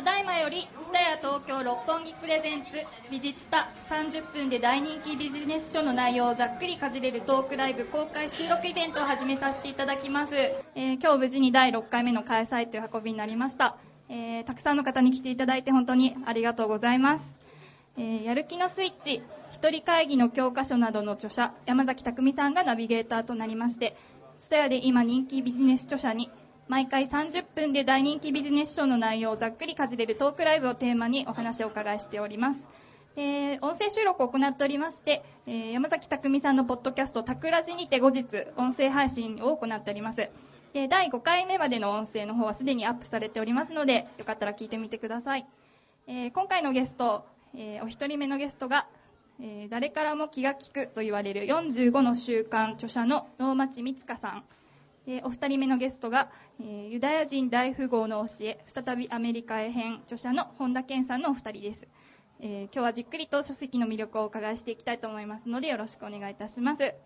ただいまより、スタヤ東京六本木プレゼンツ美術タ30分で大人気ビジネス書の内容をざっくりかじれるトークライブ公開収録イベントを始めさせていただきます。えー、今日無事に第6回目の開催という運びになりました。えー、たくさんの方に来ていただいて本当にありがとうございます。えー、やる気のスイッチ、一人会議の教科書などの著者、山崎匠さんがナビゲーターとなりまして、スタヤで今人気ビジネス著者に毎回30分で大人気ビジネス書の内容をざっくりかじれるトークライブをテーマにお話をお伺いしております。え音声収録を行っておりまして、え、山崎匠さんのポッドキャスト、タクラジにて後日、音声配信を行っております。で第5回目までの音声の方はすでにアップされておりますので、よかったら聞いてみてください。えー、今回のゲスト、えー、お一人目のゲストが、え誰からも気が利くと言われる45の習慣著者の能町光香さん。えお二人目のゲストが、えユダヤ人大富豪の教え再びアメリカへ編著者の本田健さんのお二人です、えー、今日はじっくりと書籍の魅力をお伺いしていきたいと思いますのでよろしくお願いいたします、え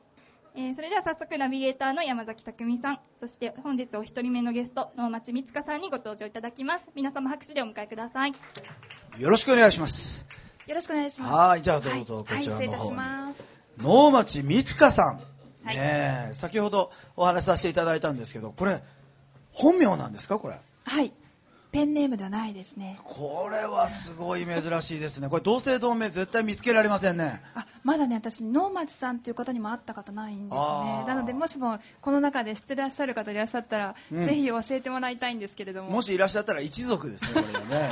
ー、それでは早速ナビゲーターの山崎匠さんそして本日お一人目のゲスト能町光香さんにご登場いただきます。皆様拍手でお迎えください。よろしくお願いします。よろしくお願いします。はいじゃあどうぞ、こちらの方に、はい、能町光香さんはい、ね先ほどお話しさせていただいたんですけどこれ本名なんですか？これ。はい。ペンネームではないですね。これはすごい珍しいですね。これ同姓同名絶対見つけられませんね。あまだね私能町さんという方にも会った方ないんですね。なのでもしもこの中で知ってらっしゃる方いらっしゃったら、うん、ぜひ教えてもらいたいんですけれども。もしいらっしゃったら一族ですねこれはね。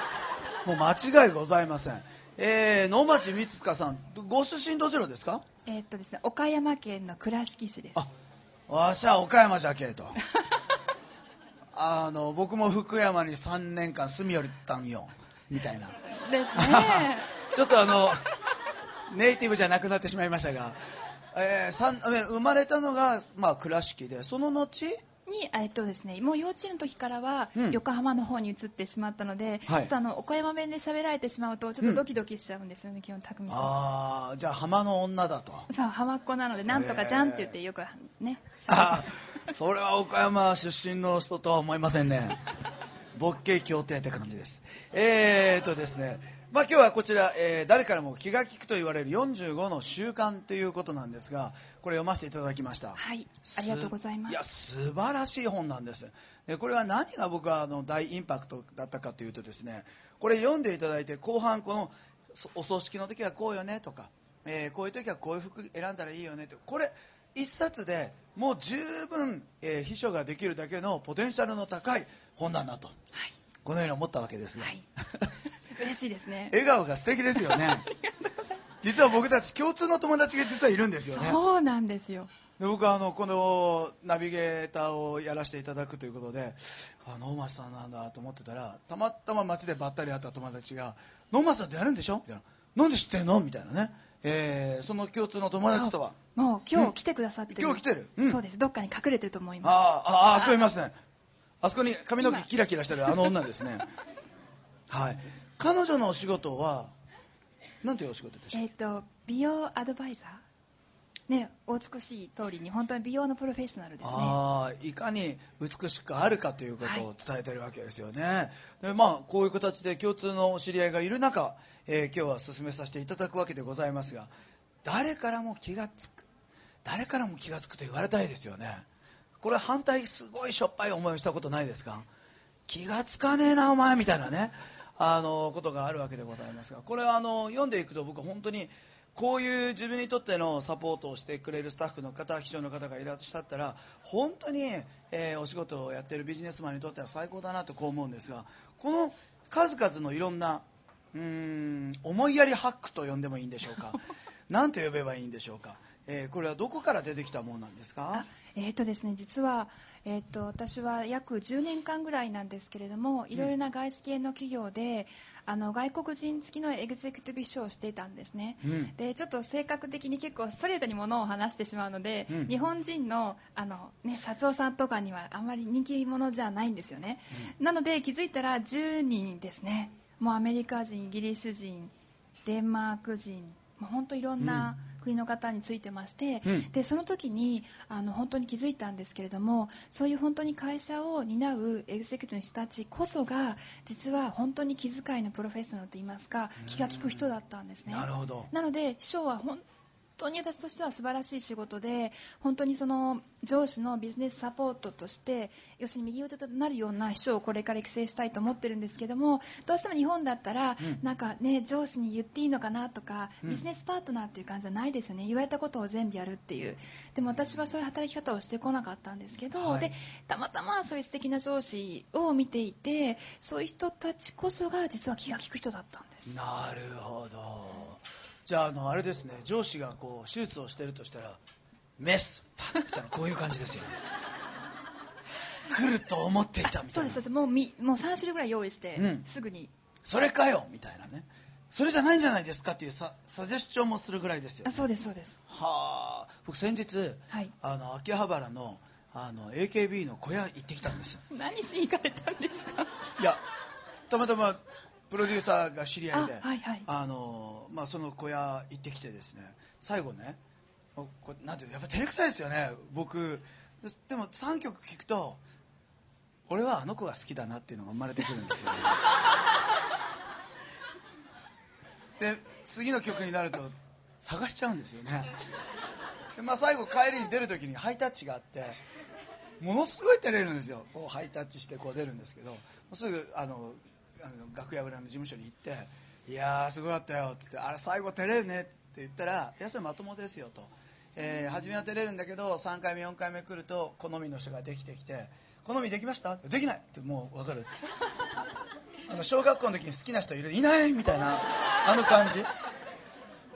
もう間違いございませんえー、野町光塚さんご出身どちらですか？えー、っとですね岡山県の倉敷市です。あわしゃ岡山じゃけえと。あの僕も福山に3年間住み寄ったんよ。みたいな。ですね。ちょっとあのネイティブじゃなくなってしまいましたが、えー、生まれたのが、まあ、倉敷でその後に、えっとですね、もう幼稚園の時からは横浜の方に移ってしまったので、うん、ちょっとあの岡山弁で喋られてしまうとちょっとドキドキしちゃうんですよね、うん、基本匠さんああじゃあ浜の女だと。そう浜っ子なのでなんとかじゃんって言ってよくねあそれは岡山出身の人とは思いませんね。ボッケ協定って感じです。えー、っとですねまあ、今日はこちら、えー、誰からも気が利くと言われる45の習慣ということなんですがこれ読ませていただきました。はいありがとうございます。いや素晴らしい本なんです。これは何が僕はあの大インパクトだったかというとですねこれ読んでいただいて後半このお葬式の時はこうよねとか、えー、こういう時はこういう服選んだらいいよねとこれ一冊でもう十分、えー、秘書ができるだけのポテンシャルの高い本だなと、はい、このように思ったわけですが、はい 嬉しいですね。笑顔が素敵ですよね。実は僕たち共通の友達が実はいるんですよね。そうなんですよ。で僕はあのこのナビゲーターをやらせていただくということであ能町さんなんだと思ってたらたまたま街でばったり会った友達が「能町さんってやるんでしょ?」みたいな「なんで知ってんの?」みたいなね、えー、その共通の友達とは？もう今日来てくださってる、今日来てる、うん、そうです。どっかに隠れてると思います。あああそこいますねあそこに髪の毛キラキラしてるあの女ですね。はい彼女のお仕事は何ていうお仕事でしょう、えーと、美容アドバイザー？ね、お美しい通りに本当に美容のプロフェッショナルですね。あいかに美しくあるかということを伝えてるわけですよね、はい、でまあ、こういう形で共通のお知り合いがいる中、えー、今日は進めさせていただくわけでございますが誰からも気がつく誰からも気がつくと言われたいですよね。これ反対すごいしょっぱい思いをしたことないですか？気がつかねえなお前みたいなねあのことがあるわけでございますがこれはあの読んでいくと僕本当にこういう自分にとってのサポートをしてくれるスタッフの方秘書の方がいらっしゃったら本当に、えー、お仕事をやっているビジネスマンにとっては最高だなとこう思うんですがこの数々のいろんなうーん思いやりハックと呼んでもいいんでしょうか？何と呼べばいいんでしょうか、えー、これはどこから出てきたものなんですか？えーとですね、実は、えーと、私は約10年間ぐらいなんですけれどもいろいろな外資系の企業で、あの外国人付きのエグゼクティブ賞をしていたんですね、うん、でちょっと性格的に結構ストレートにものを話してしまうので、うん、日本人のあの、ね、社長さんとかにはあんまり人気者じゃないんですよね、うん、なので気づいたら10人ですね。もうアメリカ人イギリス人デンマーク人もう本当いろんな国の方についてまして、うんでその時にあの本当に気づいたんですけれどもそういう本当に会社を担うエグゼクティブの人たちこそが実は本当に気遣いのプロフェッショナルといいますか気が利く人だったんですね。なるほど。なので秘書は本当に私としては素晴らしい仕事で本当にその上司のビジネスサポートとして要するに右腕となるような秘書をこれから育成したいと思ってるんですけどもどうしても日本だったら、うん。なんかね上司に言っていいのかなとか、うん。ビジネスパートナーっていう感じじゃないですよね。言われたことを全部やるっていう。でも私はそういう働き方をしてこなかったんですけど、はい。でたまたまそういう素敵な上司を見ていてそういう人たちこそが実は気が利く人だったんです。なるほどじゃああのあれですね上司がこう手術をしてるとしたらメスパッみたいなこういう感じですよ。ね 来ると思っていたみたいうな。そですそうです。もうみもう3種類ぐらい用意して、うん。すぐに。それかよみたいなね。それじゃないんじゃないですかっていうササジェスチョンもするぐらいですよあそうですそうです。はあ。僕先日、はい。あの秋葉原のあの AKB の小屋行ってきたんですよ。何しに行かれたんですか？いやたまたまプロデューサーが知り合いであはいはい。あのまあ、その小屋行ってきてですね最後ねこうなんていうのやっぱ照れくさいですよね僕。ででも3曲聴くと俺はあの子が好きだなっていうのが生まれてくるんですよね。で次の曲になると探しちゃうんですよね。で、まあ、最後帰りに出る時にハイタッチがあってものすごい照れるんですよ。こうハイタッチしてこう出るんですけどすぐあのあの楽屋裏の事務所に行って「いやーすごかったよ」っつって「あれ最後照れるね」って言ったら「いやそれまともですよ」と。えー初めは照れるんだけど3回目4回目来ると好みの人ができてきて「好みできました?」できないってもう分かる。あの小学校の時に好きな人いるいないみたいなあの感じ。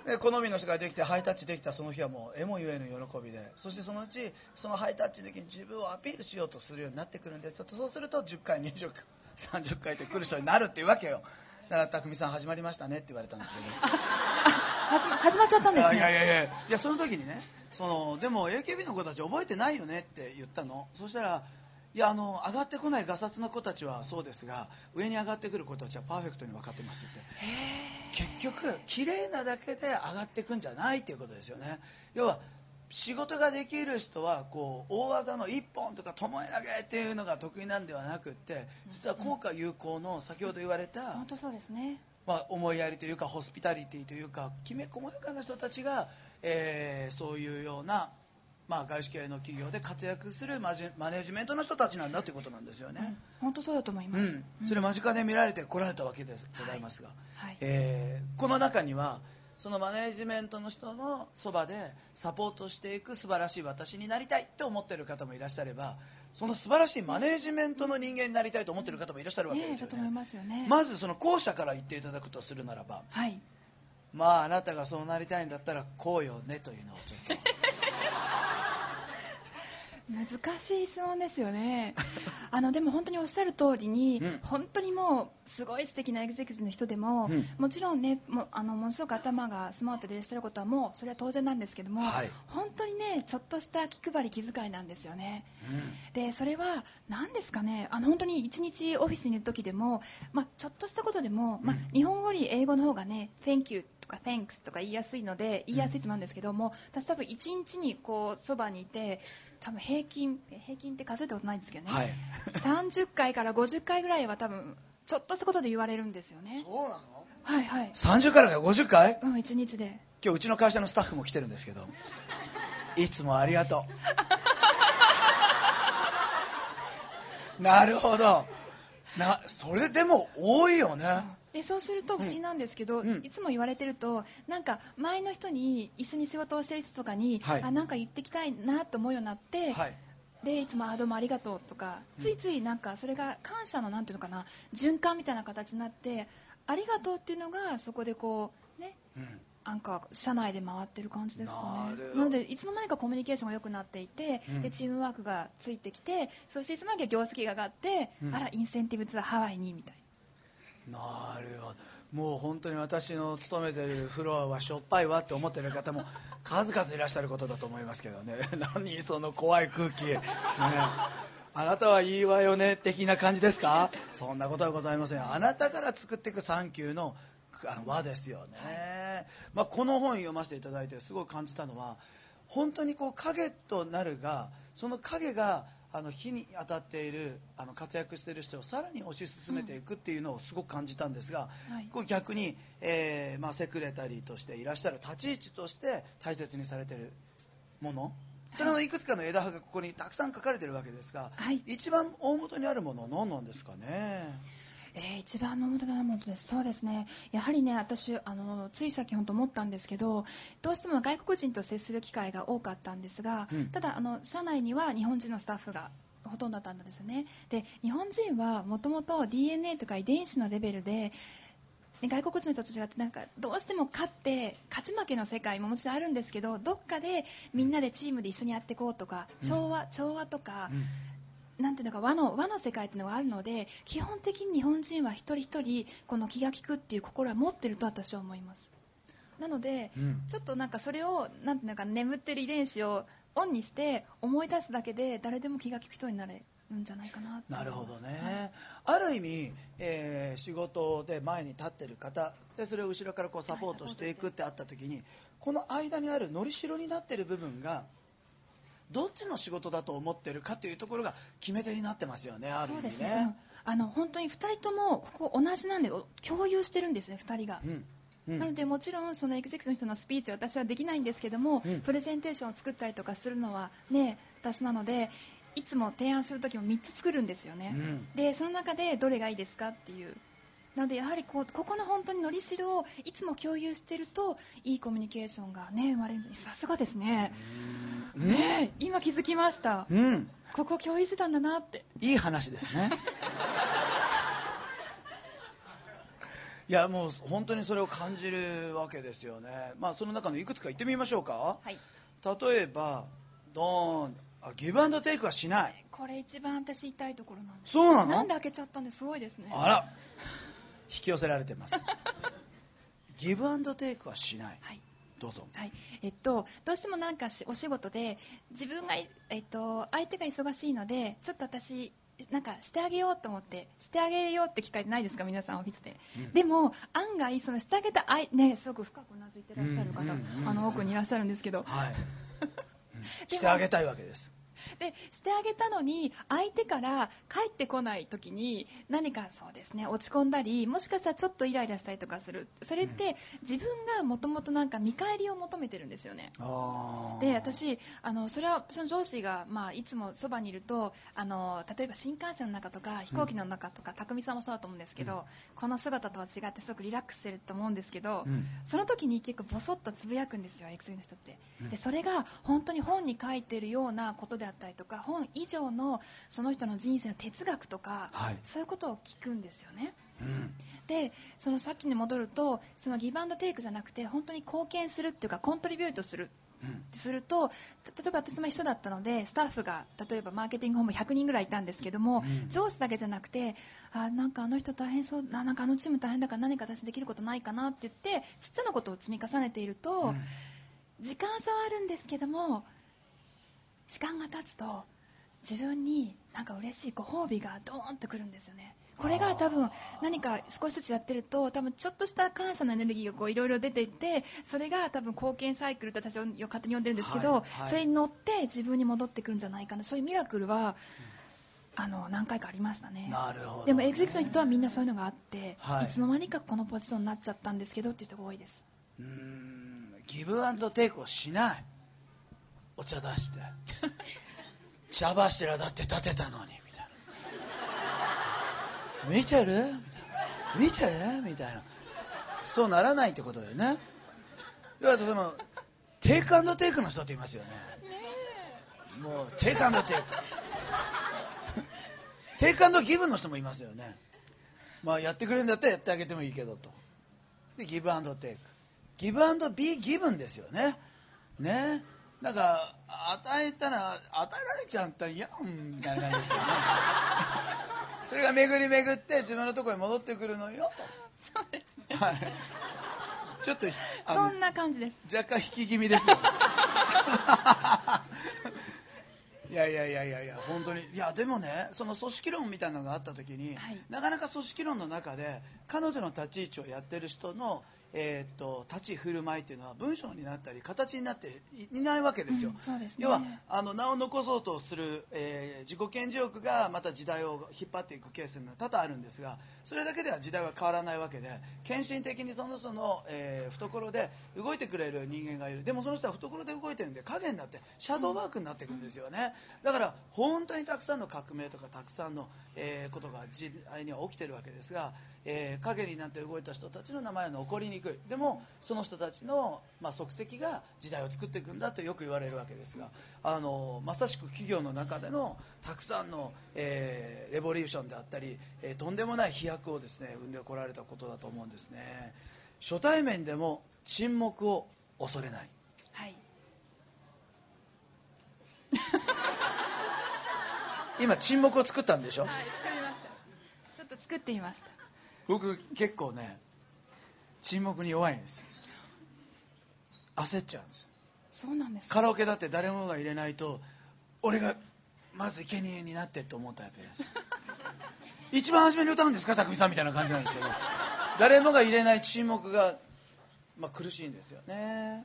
で好みの人ができてハイタッチできたその日はもうえも言えぬ喜びで。そしてそのうちそのハイタッチの時に自分をアピールしようとするようになってくるんですよ。そうすると10回20回30回って来る人になるっていうわけよ。だから匠さん始まりましたねって言われたんですけど。始ま始まっちゃったんですね。いやいやいやいや。その時にねそのでも AKB の子たち覚えてないよねって言ったの。そしたらいやあの上がってこないガサツの子たちはそうですが上に上がってくる子たちはパーフェクトに分かってますって。結局綺麗なだけで上がっていくんじゃないっていうことですよね。要は仕事ができる人はこう大技の一本とか巴投げっていうのが得意なんではなくって実は効果有効の先ほど言われた本当そうですね。まあ、思いやりというかホスピタリティというかきめ細やかな人たちが、えーそういうような、まあ、外資系の企業で活躍するマジマネジメントの人たちなんだということなんですよね。うん、本当そうだと思います、うん、それ間近で見られてこられたわけですございますが、はい。えーこの中にはそのマネジメントの人のそばでサポートしていく素晴らしい私になりたいって思っている方もいらっしゃればその素晴らしいマネジメントの人間になりたいと思っている方もいらっしゃるわけですよね。ねえだと思いますよね。まずその後者から言っていただくとするならばはい。まああなたがそうなりたいんだったらこうよねというのをちょっと難しい質問ですよね。あのでも本当におっしゃる通りに、うん。本当にもうすごい素敵なエグゼクティブの人でも、うん。もちろんねもうあのものすごく頭がスマートでいらっしゃることはもうそれは当然なんですけども、はい。本当にねちょっとした気配り気遣いなんですよね。でそれは何ですかねあの本当に一日オフィスにいる時でも、まあ、ちょっとしたことでも、まあ、日本語より英語の方がね Thank you とか Thanks とか言いやすいので言いやすいと思うんですけども、私多分一日にこうそばにいて多分平均平均って数えたことないんですけどね、はい。30回から50回ぐらいは多分ちょっとしたことで言われるんですよね。そうなの？はいはい。30から50回？うん一日で。今日うちの会社のスタッフも来てるんですけど。いつもありがとう。なるほど。なそれでも多いよねでそうすると不思議なんですけど、うん。いつも言われてるとなんか前の人に一緒に仕事をしてる人とかに、はい。あなんか言ってきたいなと思うようになって、はい。でいつもあどうもありがとうとか、ついついなんかそれが感謝のなんていうのかな循環みたいな形になってありがとうっていうのがそこでこうねうん。なんか社内で回ってる感じですかね。なのでいつの間にかコミュニケーションが良くなっていて、うん。でチームワークがついてきてそしていつの間にか業績が上がって、うん。あらインセンティブツアーハワイにみたいな。なるほど。もう本当に私の勤めてるフロアはしょっぱいわって思ってる方も 数々いらっしゃることだと思いますけどね。何その怖い空気、ね、あなたはいいわよね的な感じですか？そんなことはございません。あなたから作っていくサンキューのあの和ですよね、まあ、この本読ませていただいてすごい感じたのは本当にこう影となるがその影があの火に当たっているあの活躍している人をさらに推し進めていくっていうのをすごく感じたんですが、うんはい、こう逆に、えー、まあ、セクレタリーとしていらっしゃる立ち位置として大切にされているものそれのいくつかの枝葉がここにたくさん書かれているわけですが、はい、一番大元にあるものは何なんですかね？えー、一番の元なものです。そうですね。やはりね、私、あの、つい先ほど思ったんですけど、どうしても外国人と接する機会が多かったんですが、うん、ただ、あの、社内には日本人のスタッフがほとんどだったんですよね。で、日本人はもともと DNA とか遺伝子のレベルで、外国人の人と違ってなんかどうしても勝って勝ち負けの世界ももちろんあるんですけどどっかでみんなでチームで一緒にやっていこうとか調和調和とか、なんていうのか和の和の世界っていうのがあるので基本的に日本人は一人一人この気が利くっていう心は持ってると私は思います。なので、うん、ちょっとなんかそれをなんていうのか眠ってる遺伝子をオンにして思い出すだけで誰でも気が利く人になれるんじゃないかななるほどね、はい、ある意味、えー、仕事で前に立ってる方でそれを後ろからこうサポートしていくってあった時に、はい、この間にあるのりしろになってる部分がどっちの仕事だと思ってるかというところが決め手になってますよね、ある意味ね。そうですね、あの本当に2人ともここ同じなんで共有してるんですね、2人が。うん。うん、なのでもちろんそのエグゼクティブの人のスピーチは私はできないんですけども、うん、プレゼンテーションを作ったりとかするのはね私なのでいつも提案するときも3つ作るんですよね、うん、でその中でどれがいいですかっていう。なのでやはりこうここの本当にのりしろをいつも共有しているといいコミュニケーションがね生まれるさすがですね。ね今気づきました、うん、ここ共有してたんだなって。いい話ですね。いやもう本当にそれを感じるわけですよね。まあその中のいくつか言ってみましょうか、はい、例えばドーン。あギブアンドテイクはしない。これ一番私言いたいところなんです。そうなの？なんで開けちゃったんですごいですね。あら。引き寄せられてます。ギブアンドテイクはしない、はいどうぞ。はい。えっと、どうしてもなんかお仕事で、自分が、えっと、相手が忙しいので、ちょっと私、なんかしてあげようと思ってしてあげようって機会ないですか？皆さんオフィスで、うん、でも案外そのしてあげたいねすごく深くうなずいてらっしゃる方、あの奥にいらっしゃるんですけど、はい、してあげたいわけですでしてあげたのに相手から帰ってこない時に何かそうですね落ち込んだりもしかしたらちょっとイライラしたりとかする。それって自分がもともとなんか見返りを求めてるんですよね。で私あのそれはその上司が、まあ、いつもそばにいるとあの例えば新幹線の中とか飛行機の中とか、うん、匠さんもそうだと思うんですけど、うん、この姿とは違ってすごくリラックスしてると思うんですけど、うん、その時に結構ボソッとつぶやくんですよ X の人って、でそれが本当に本に書いてるようなことであったりとか本以上のその人の人生の哲学とか、はい、そういうことを聞くんですよね。うん、でそのさっきに戻るとそのギブアンドテイクじゃなくて本当に貢献するっていうかコントリビュートする。すると例えば私も一緒だったのでスタッフが例えばマーケティング本部100人ぐらいいたんですけども、うん、上司だけじゃなくてあなんかあの人大変そうなんかあのチーム大変だから何か私できることないかなって言ってちっちゃなことを積み重ねていると、うん、時間差はあるんですけども時間が経つと自分になんか嬉しいご褒美がドーンとくるんですよね。これが多分何か少しずつやってると多分ちょっとした感謝のエネルギーがいろいろ出ていってそれが多分貢献サイクルって私は勝手に呼んでるんですけど、はいはい、それに乗って自分に戻ってくるんじゃないかな。そういうミラクルは、あの何回かありましたね。でもエグゼクトの人はみんなそういうのがあって、はい、いつの間にかこのポジションになっちゃったんですけどっていう人が多いです。うん。ギブアンドテイクをしないお茶出して。茶柱だって立てたのに。みたいな見てる？見てる？みたいなそうならないってことだよね。要はそのテイクアンドテイクの人っていますよね。もうテイクアンドテイク。テイクアンドギブの人もいますよね。まあやってくれるんだったらやってあげてもいいけどと。でギブアンドテイク。ギブアンドビーギブンですよね。ね。なんか与えたら与えられちゃったら嫌みたいな感じですよね。それが巡り巡って自分のところに戻ってくるのよと。そうですね、はい、ちょっとそんな感じです。若干引き気味です いやいやいやいやいや本当に。いやでもねその組織論みたいなのがあった時に、はい。なかなか組織論の中で彼女の立ち位置をやってる人の、えーっと立ち振る舞いっていうのは文章になったり形になっていいないわけですよ、うんすね。要はあの名を残そうとする、えー自己顕示欲がまた時代を引っ張っていくケースも多々あるんですがそれだけでは時代は変わらないわけで献身的にその人の、えー懐で動いてくれる人間がいる。でもその人は懐で動いてるんで影になってシャドーワークになっていくんですよね。だから本当にたくさんの革命とかたくさんの、えーことが時代には起きてるわけですが、えー影になって動いた人たちの名前は残りにく。いでもその人たちの、まあ、足跡が時代を作っていくんだとよく言われるわけですがあのまさしく企業の中でのたくさんの、えーレボリューションであったり、えーとんでもない飛躍をですね生んでこられたことだと思うんですね。初対面でも沈黙を恐れない。はい。今沈黙を作ったんでしょ？はい作りました。ちょっと作ってみました。僕結構ね沈黙に弱いんです。焦っちゃうんです。そうなんです。カラオケだって誰もが入れないと俺がまず生贄になってって思うタイプです。一番初めに歌うんですか？匠さんみたいな感じなんですけど。誰もが入れない沈黙が、まあ、苦しいんですよね。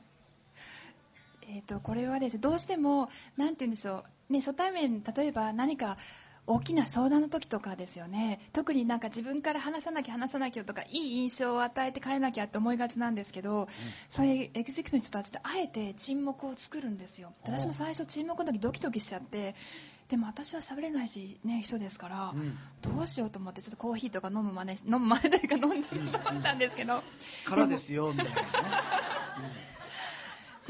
えー、とこれはですねどうしてもなんて言うんでしょう、ね、初対面例えば何か大きな商談の時とかですよね。特になんか自分から話さなきゃ話さなきゃとかいい印象を与えて帰らなきゃって思いがちなんですけど、そういうエグゼクティブの人たちってあえて沈黙を作るんですよ。私も最初沈黙の時ドキドキしちゃってでも私は喋れないし、ね、人ですから、うん。どうしようと思ってちょっとコーヒーとか飲む真似し飲む真似というか飲んだんですけど、からですよみたいなね、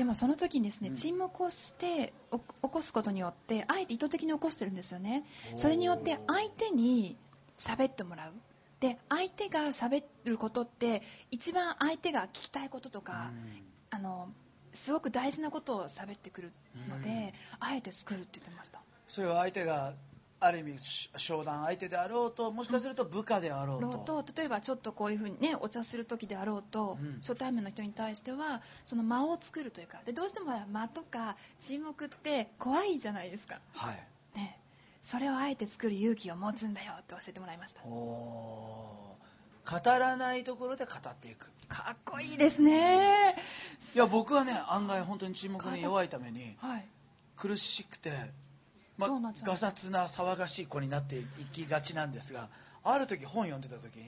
でもその時にですね、うん。沈黙をしてお起こすことによってあえて意図的に起こしてるんですよね。それによって相手に喋ってもらう。で相手が喋ることって一番相手が聞きたいこととか、あのすごく大事なことを喋ってくるので、あえて作るって言ってました。それは相手がある意味し商談相手であろうともしかすると部下であろうろと例えばちょっとこういうふうにねお茶する時であろうと、うん。初対面の人に対してはその間を作るというかでどうしても間とか沈黙って怖いじゃないですか。はい。ね、それをあえて作る勇気を持つんだよって教えてもらいました。おー。語らないところで語っていく。かっこいいですね。いや僕はね案外本当に沈黙に弱いためにはい。苦しくて、まどうなっちゃうガサツな騒がしい子になっていきがちなんですがある時本読んでた時に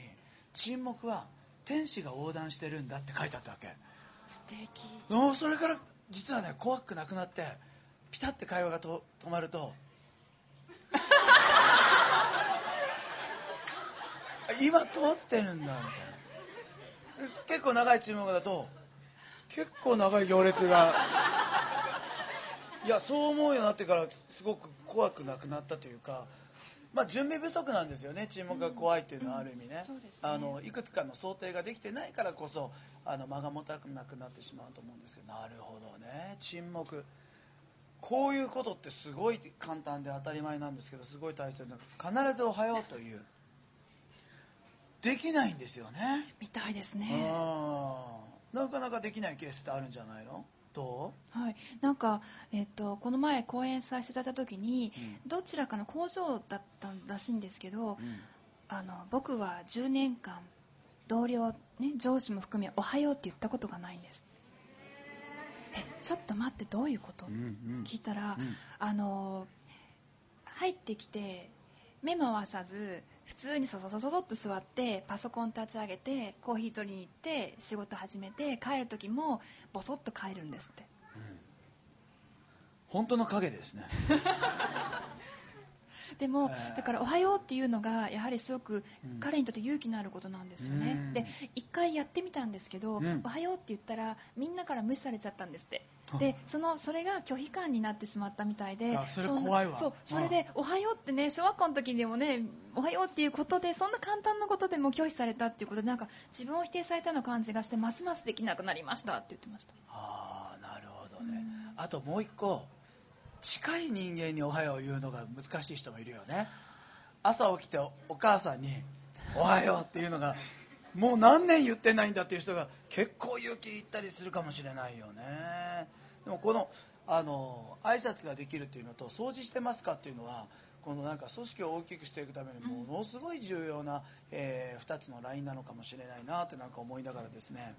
沈黙は天使が横断してるんだって書いてあったわけ。素敵。もうそれから実はね怖くなくなってピタッて会話がと止まると 今通ってるんだみたいな。結構長い沈黙だと結構長い行列がいやそう思うようになってからすごく怖くなくなったというかまあ、準備不足なんですよね。沈黙が怖いっていうのはある意味ね,、あのいくつかの想定ができてないからこそあの間が持たなくなってしまうと思うんですけど。なるほどね。沈黙。こういうことってすごい簡単で当たり前なんですけどすごい大切な必ず「おはよう」という。できないんですよね。みたいですうねんなかなかできないケースってあるんじゃないの？どはい、なんか、えっとこの前講演させていただいた時に、うどちらかの工場だったらしいんですけど、う、うん。あの僕は10年間同僚、ね、上司も含め「おはよう」って言ったことがないんです。えちょっと待ってどういうこと、うんうん。聞いたら、うん。あの入ってきて目も合わさず普通にそそそそそっと座ってパソコン立ち上げてコーヒー取りに行って仕事始めて帰る時もボソッと帰るんですって。本当の影ですね でもだから「おはよう」っていうのがやはりすごくうん。彼にとって勇気のあることなんですよね、うん。で一回やってみたんですけど「うん。おはよう」って言ったらみんなから無視されちゃったんですって。あ。でそのそれが拒否感になってしまったみたいであそれ怖いわ。そうそれで「おはよう」ってね小学校の時でもね「おはよう」っていうことでそんな簡単なことでも拒否されたっていうことでなんか自分を否定されたような感じがしてますますできなくなりましたって言ってました。ああなるほどね。うん。あともう一個近い人間に「おはよう」言うのが難しい人もいるよね朝起きてお母さんに「おはよう」っていうのがもう何年言ってないんだっていう人が結構勇気いったりするかもしれないよねでもこのあの挨拶ができるっていうのと掃除してますかっていうのはこのなんか組織を大きくしていくためにものすごい重要な、えー、2つのラインなのかもしれないなってなんか思いながらですね。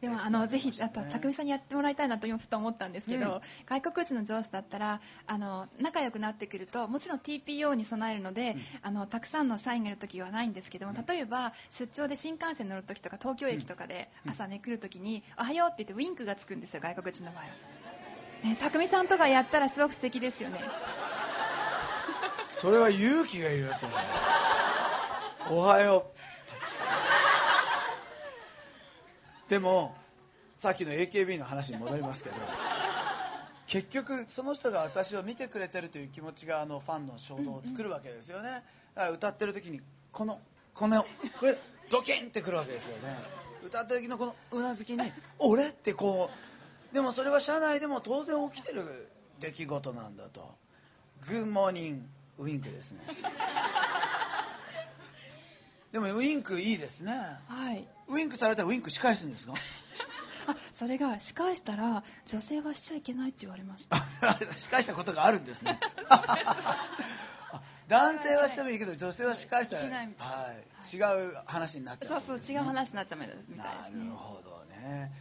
でもあの、ぜひあと匠さんにやってもらいたいなとふと思ったんですけど、うん、外国人の上司だったらあの仲良くなってくるともちろん TPO に備えるので、うん、あのたくさんの社員がいる時はないんですけども例えば出張で新幹線乗る時とか東京駅とかで朝ね来る時に「おはよう」って言ってウィンクがつくんですよ外国人の場合は。ね、匠さんとかやったらすごく素敵ですよね。それは勇気がいりますよね。おはよう。でもさっきの AKB の話に戻りますけど 結局その人が私を見てくれてるという気持ちがあのファンの衝動を作るわけですよね、だから歌ってる時にこのこのこれドキンってくるわけですよね。歌った時のこのうなずきに「俺?」ってこうでもそれは社内でも当然起きてる出来事なんだと。グッモーニングウインクですね。でもウインクいいですね。はい。ウインクされたらウインク仕返すんですか？あそれが仕返したら女性はしちゃいけないって言われました。仕返したことがあるんですね。男性はしてもいいけど女性は仕返したら、はい、違う話になっちゃう、ね、そうそう違う話になっちゃうみたいですね。なるほどね。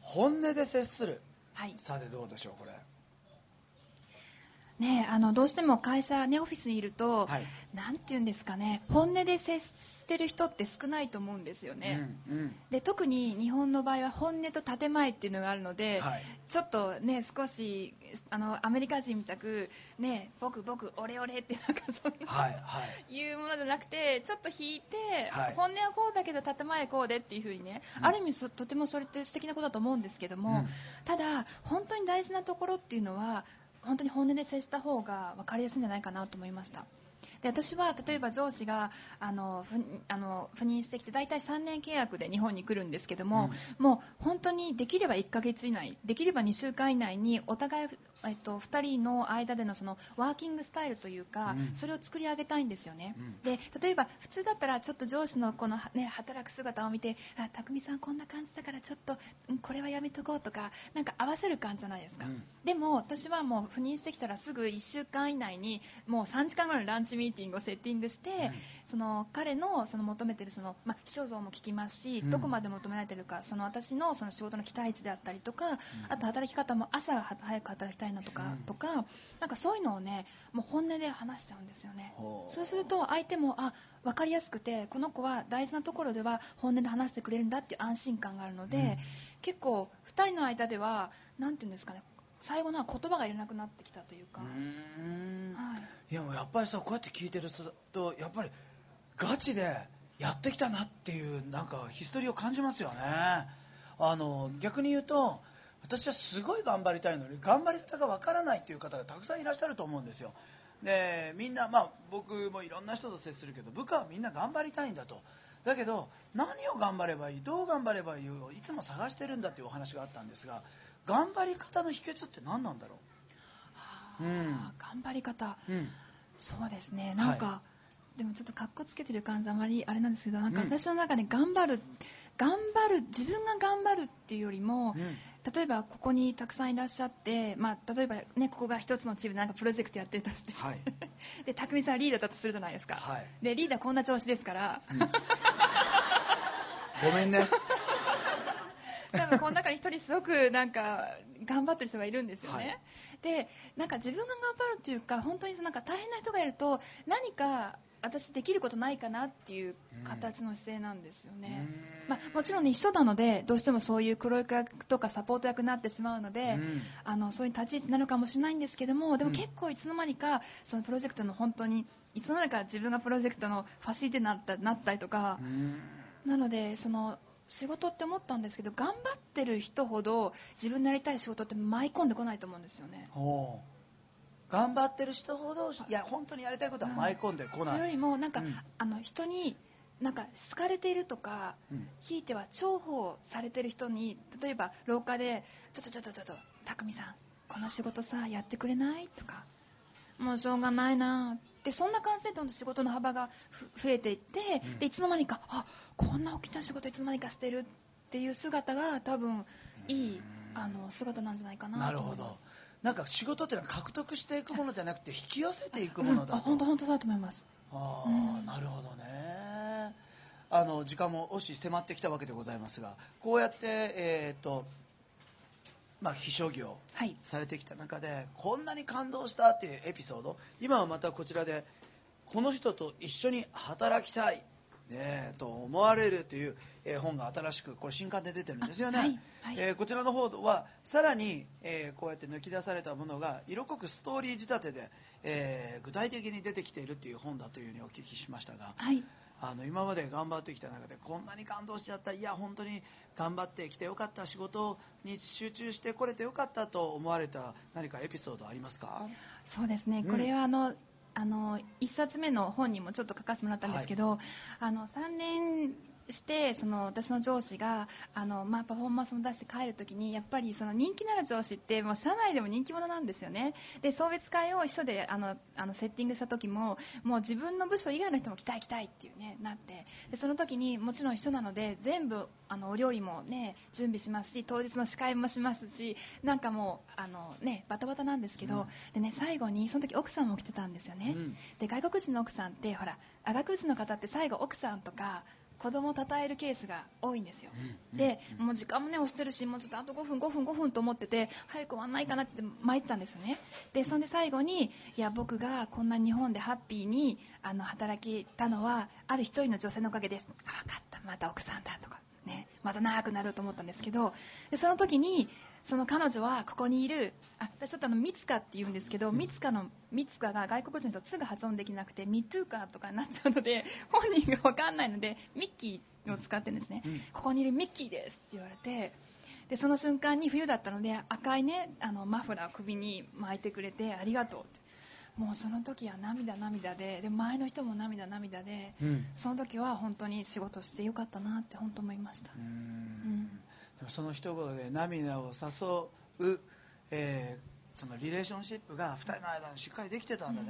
本音で接する、はい、さてどうでしょうこれ。ね、あのどうしても会社、ね、オフィスにいると、はい、なんて言うんですかね。本音で接してる人って少ないと思うんですよね、うんうん、で特に日本の場合は本音と建前っていうのがあるので、はい、ちょっとね少しあのアメリカ人みたくね僕僕オレオレってなんかそんな、はいはい、いうものじゃなくてちょっと引いて、はい、本音はこうだけど建前こうでっていう風にね、うん、ある意味とてもそれって素敵なことだと思うんですけども、うん、ただ本当に大事なところっていうのは本当に本音で接した方が分かりやすいんじゃないかなと思いました。で私は例えば上司があのあの赴任してきて大体3年契約で日本に来るんですけども、うん、もう本当にできれば1ヶ月以内できれば2週間以内にお互いえっと、2人の間でのそのワーキングスタイルというか、うん、それを作り上げたいんですよね、うん、で例えば普通だったらちょっと上司のこの、ね、働く姿を見てあ匠さんこんな感じだからちょっと、うん、これはやめとこうとかなんか合わせる感じじゃないですか、でも私はもう赴任してきたらすぐ1週間以内にもう3時間ぐらいのランチミーティングをセッティングして、その彼のその求めてるその、まあ、気象像も聞きますし、どこまで求められてるかその私のその仕事の期待値であったりとか、あと働き方も朝早く働きたいなとか、とかなんかそういうのをねもう本音で話しちゃうんですよね。そうすると相手もあ分かりやすくてこの子は大事なところでは本音で話してくれるんだっていう安心感があるので、うん、結構2人の間では何て言うんですかね最後のは言葉がいらなくなってきたというか。はい、いやもうやっぱりさこうやって聞いてるとやっぱりガチでやってきたなっていうなんかヒストリーを感じますよね。あの逆に言うと私はすごい頑張りたいのに頑張り方がわからないっていう方がたくさんいらっしゃると思うんですよ。でみんな、まあ、僕もいろんな人と接するけど部下はみんな頑張りたいんだと。だけど何を頑張ればいいどう頑張ればいいをいつも探してるんだっていうお話があったんですが頑張り方の秘訣って何なんだろう、うん、頑張り方、うん、そうですね。なんか、はい、でもちょっとかっこつけてる感じあまりあれなんですけどなんか私の中で頑張る、うん、頑張る自分が頑張るっていうよりも、例えばここにたくさんいらっしゃって、まあ、例えば、ね、ここが一つのチームでなんかプロジェクトやってるとして、はい、で匠さんリーダーだとするじゃないですか、はい、でリーダーこんな調子ですから、うん、ごめんね。多分この中に1人すごくなんか頑張ってる人がいるんですよね、はい、でなんか自分が頑張るというか本当になんか大変な人がいると何か私できることないかなっていう形の姿勢なんですよね、まあ、もちろん、ね、一緒なのでどうしてもそういう黒役とかサポート役になってしまうので、あのそういう立ち位置になるかもしれないんですけどもでも結構いつの間にかそのプロジェクトの本当にいつの間にか自分がプロジェクトのファシリティになったなったりとか、なのでその仕事って思ったんですけど頑張ってる人ほど自分のやりたい仕事って舞い込んでこないと思うんですよね。頑張ってる人ほどいや本当にやりたいことは舞い込んでこない、それよりもなんか、うん、あの人になんか好かれているとか、うん、ひいては重宝されてる人に例えば廊下で「ちょちょちょちょちょちょ匠さんこの仕事さやってくれない?」とか「もうしょうがないな」ってそんな感じでどんどん仕事の幅が増えていって、うん、でいつの間にかあこんな大きな仕事いつの間にかしてるっていう姿が多分いいあの姿なんじゃないかなと思います。なんか仕事っていうのは獲得していくものじゃなくて引き寄せていくものだと、本当本当そうだと思います。ああ、なるほどね。あの時間も押し迫ってきたわけでございますがこうやってえっ、とまあ、秘書業はい。されてきた中で、こんなに感動したっていうエピソード今はまたこちらでこの人と一緒に働きたい、ねえ、と思われるという、えー本が新しくこれ新刊で出てるんですよね、あはいはい。えーこちらの方はさらに、えーこうやって抜き出されたものが色濃くストーリー仕立てで、えー具体的に出てきているという本だというふうにお聞きしましたが、はい。あの今まで頑張ってきた中でこんなに感動しちゃった。いや本当に頑張ってきてよかった仕事に集中してこれてよかったと思われた何かエピソードありますか？そうですね、うんこれはあのあの1冊目の本にもちょっと書かせてもらったんですけど、あの3年してその私の上司があの、まあ、パフォーマンスも出して帰るときにやっぱりその人気のある上司ってもう社内でも人気者なんですよね。で送別会を一緒であのあのセッティングした時ももう自分の部署以外の人も来たい来たいっていうねなって。でその時にもちろん一緒なので全部あのお料理もね準備しますし当日の司会もしますしなんかもうあのねバタバタなんですけど、うん。でね最後にその時奥さんも来てたんですよね、うん。で外国人の奥さんってほらあ外国人の方って最後奥さんとか子供を称えるケースが多いんですよ、うんでもう時間もね押してるしもうちょっとあと5分5分5分と思ってて早く終わんないかなって参ったんですよね。でそんで最後にいや僕がこんな日本でハッピーにあの働けたのはある一人の女性のおかげです。あ分かった。また奥さんだとかね。また長くなると思ったんですけどでその時にその彼女はここにいる。あ私ちょっとあのミツカって言うんですけどミツカのミツカが外国人の人すぐ発音できなくてミトゥーカとかになっちゃうので 本人が分かんないのでミッキーを使ってるんですね、うん。ここにいるミッキーですって言われてでその瞬間に冬だったので赤いねあのマフラーを首に巻いてくれてありがとうって。もうその時は涙涙でで周りの人も涙涙でうん。その時は本当に仕事してよかったなって本当思いました。うーんその一言で涙を誘う、えーそのリレーションシップが2人の間にしっかりできてたんだね、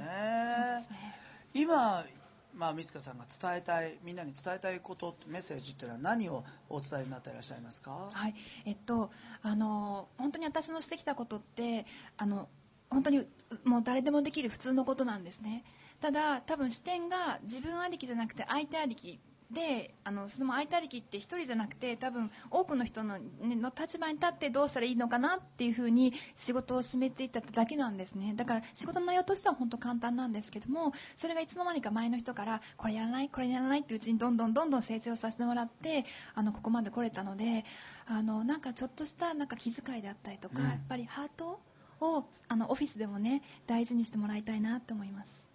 そうですね。今、まあ、三塚さんが伝えたいみんなに伝えたいことメッセージっていうのは何をお伝えになっていらっしゃいますか、はい。えっと、あの本当に私のしてきたことってあの本当にもう誰でもできる普通のことなんですね。ただ多分視点が自分ありきじゃなくて相手ありきであのその相手ありきって1人じゃなくて多分多くの人の,、ね、の立場に立ってどうしたらいいのかなっていう風に仕事を進めていっただけなんですね。だから仕事の内容としては本当簡単なんですけどもそれがいつの間にか前の人からこれやらないこれやらないっていううちにどんどんどんどん成長させてもらってあのここまで来れたのであのなんかちょっとしたなんか気遣いであったりとか、うん。やっぱりハートをあのオフィスでもね大事にしてもらいたいなと思います。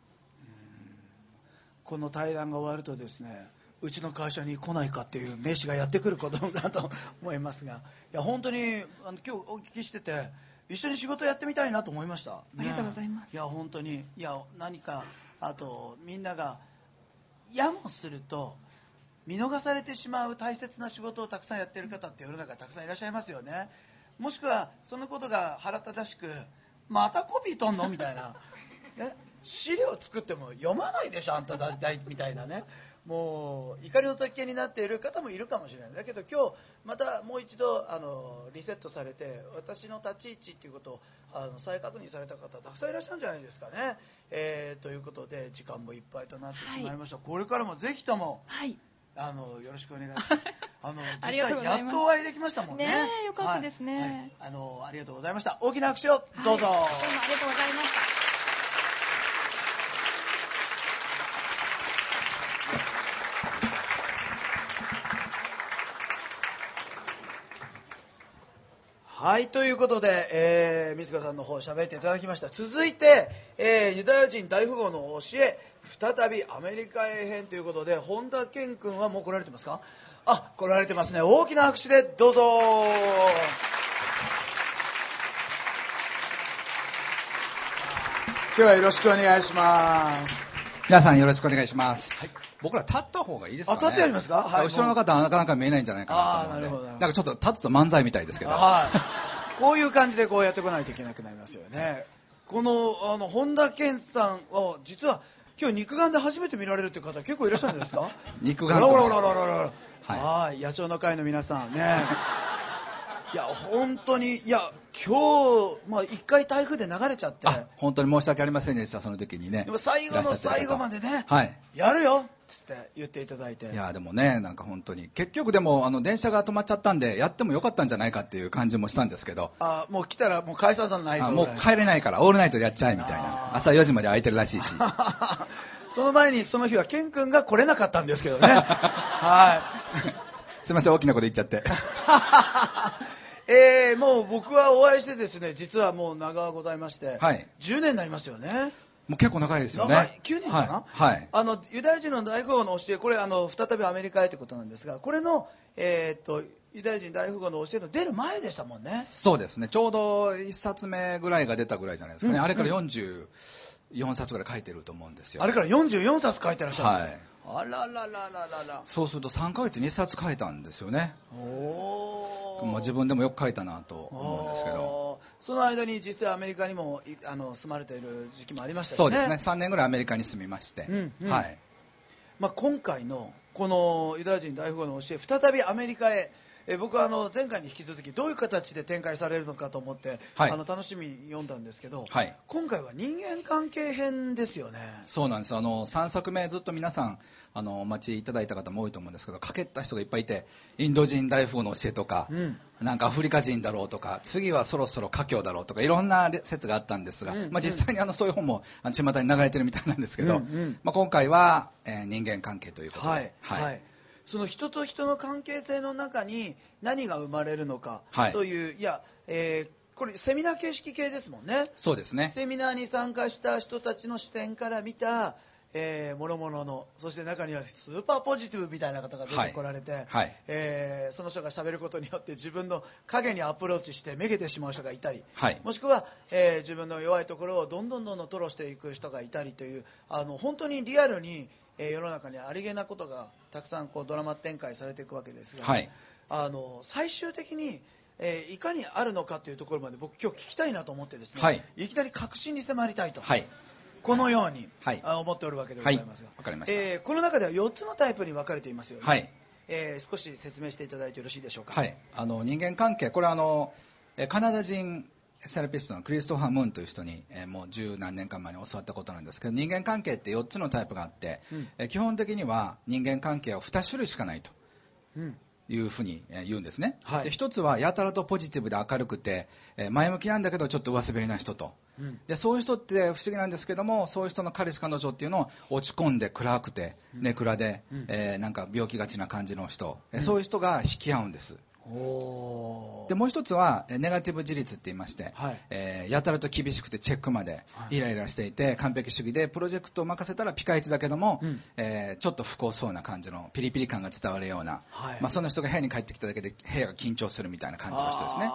この対談が終わるとですねうちの会社に来ないかっていう名刺がやってくることだと思いますがいや本当にあの今日お聞きしてて一緒に仕事やってみたいなと思いました、ありがとうございます。いや本当にいや何かあとみんながやもすると見逃されてしまう大切な仕事をたくさんやっている方って世の中にたくさんいらっしゃいますよね。もしくはそのことが腹立たしくまたコピー取んの？みたいな。え？資料作っても読まないでしょあんただだいみたいなねもう怒りの体験になっている方もいるかもしれない。だけど今日またもう一度あのリセットされて私の立ち位置っていうことをあの再確認された方たくさんいらっしゃるんじゃないですかね、えーということで時間もいっぱいとなってしまいました、これからもぜひともはいあのよろしくお願いします。あの実際やっとお会いできましたもんね。ねえよかったですね。はい。はい。あのありがとうございました。大きな拍手を。どうぞ。はい。どうもありがとうございましたはい、ということで、えー、水川さんの方喋っていただきました。続いて、えーユダヤ人大富豪の教え、再びアメリカへ編ということで、本田健君はもう来られてますか？あ、来られてますね。大きな拍手でどうぞ。今日はよろしくお願いします。皆さんよろしくお願いします。僕ら立った方がいいですかね。あ立ってやりますか？はい後ろの方はなかなか見えないんじゃないかなと思うので。なるほどなんかちょっと立つと漫才みたいですけど。はい。こういう感じでこうやってこないといけなくなりますよね。この、あの、本田健さんは、実は、今日肉眼で初めて見られるっていう方結構いらっしゃるんですか？肉眼ほらほらほらほらほら。ははい。野鳥の会の皆さんね。いや本当にいや今日、まあ、一回台風で流れちゃって。本当に申し訳ありませんでしたその時にね。でも最後の最後までね、はい、やるよっつって言っていただいて。いやでもねなんか本当に結局でもあの電車が止まっちゃったんでやってもよかったんじゃないかっていう感じもしたんですけど。あもう来たらもう解散さんないぞもう帰れないからオールナイトでやっちゃえみたいな。朝4時まで空いてるらしいし。その前にその日はケン君が来れなかったんですけどね。はい。すいません大きなこと言っちゃって えー、もう僕はお会いしてですね実はもう長ございまして、はい、10年になりますよねもう結構長いですよね。9年かな、はい、はい、あのユダヤ人の大富豪の教え、これあの再びアメリカへということなんですが、これの、えー、っとユダヤ人大富豪の教えの出る前でしたもんね。そうですね。ちょうど1冊目ぐらいが出たぐらいじゃないですかね。うん、あれから40、4冊ぐらい書いてると思うんですよ。あれから44冊書いてらっしゃるんですよ。はい、あらららららら。そうすると3ヶ月に1冊書いたんですよね。おまあ、自分でもよく書いたなと思うんですけど。その間に実際アメリカにもあの住まれている時期もありましたね。そうですね。3年ぐらいアメリカに住みまして。うんうん、はい。まあ、今回のこのユダヤ人大富豪の教え、再びアメリカへえ僕はあの前回に引き続きどういう形で展開されるのかと思って、はい、あの楽しみに読んだんですけど、はい、今回は人間関係編ですよね。そうなんですあの3作目ずっと皆さんあのお待ちいただいた方も多いと思うんですけどかけた人がいっぱいいてインド人大富豪の教えとか、うん、なんかアフリカ人だろうとか次はそろそろ華僑だろうとかいろんな説があったんですが、うんうん、まあ、実際にあのそういう本も巷に流れてるみたいなんですけど、うんうん、まあ、今回は、えー、人間関係ということで、はい、はい。はいその人と人の関係性の中に何が生まれるのかという、はい、いや、えー、これセミナー形式系ですもんね。そうですね。セミナーに参加した人たちの視点から見たえー、諸々のそして中にはスーパーポジティブみたいな方が出てこられて、はい。はい、えー、その人がしゃべることによって自分の影にアプローチしてめげてしまう人がいたり、はい、もしくは、えー、自分の弱いところをどんどんどんどん吐露していく人がいたりというあの本当にリアルにえー、世の中にありげなことがたくさんこうドラマ展開されていくわけですが、はい、あの最終的に、えー、いかにあるのかというところまで僕今日聞きたいなと思ってですね、はい、いきなり確信に迫りたいと。はい。このように、はい、思っておるわけでございますが、はい、えー、この中では4つのタイプに分かれていますよね、はい、えー、少し説明していただいてよろしいでしょうか、はい、あの人間関係これはあのカナダ人セラピストのクリストファー・ムーンという人に、えー、もう十何年間前に教わったことなんですけど人間関係って4つのタイプがあって、うん、えー、基本的には人間関係は2種類しかないと。うん。いうふうに言うんですね、はい、で一つはやたらとポジティブで明るくて前向きなんだけどちょっと上滑りな人と、うん、でそういう人って不思議なんですけどもそういう人の彼氏彼女っていうのを落ち込んで暗くて、ね暗で、うん、えー、なんか病気がちな感じの人、うん、そういう人が引き合うんですでもう一つはネガティブ自立って言いまして、はい、えー、やたらと厳しくてチェックまでイライラしていて完璧主義でプロジェクトを任せたらピカイチだけども、うん、えー、ちょっと不幸そうな感じのピリピリ感が伝わるような、はい、まあ、その人が部屋に帰ってきただけで部屋が緊張するみたいな感じの人ですね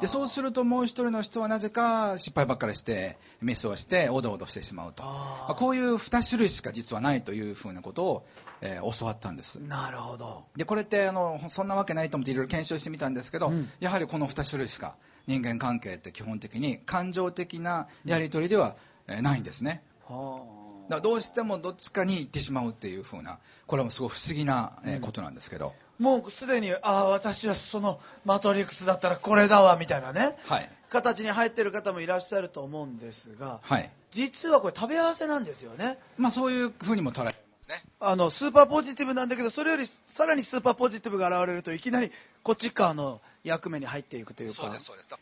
でそうするともう一人の人はなぜか失敗ばっかりしてミスをしておどおどしてしまうと。まあ、こういう2種類しか実はないというふうなことを、えー、教わったんです。なるほど。でこれってあのそんなわけないと思っていろいろ検証してみたんですけど、うん、やはりこの2種類しか人間関係って基本的に感情的なやり取りでは、えないんですね、だどうしてもどっちかに行ってしまうっていう風なこれもすごい不思議な、えことなんですけど、うん、もうすでにああ私はそのマトリックスだったらこれだわみたいなね、はい、形に入ってる方もいらっしゃると思うんですが、はい、実はこれ食べ合わせなんですよね。まあそういう風にも捉えね。あの、スーパーポジティブなんだけど、それよりさらにスーパーポジティブが現れると、いきなりこっち側の役目に入っていくというか。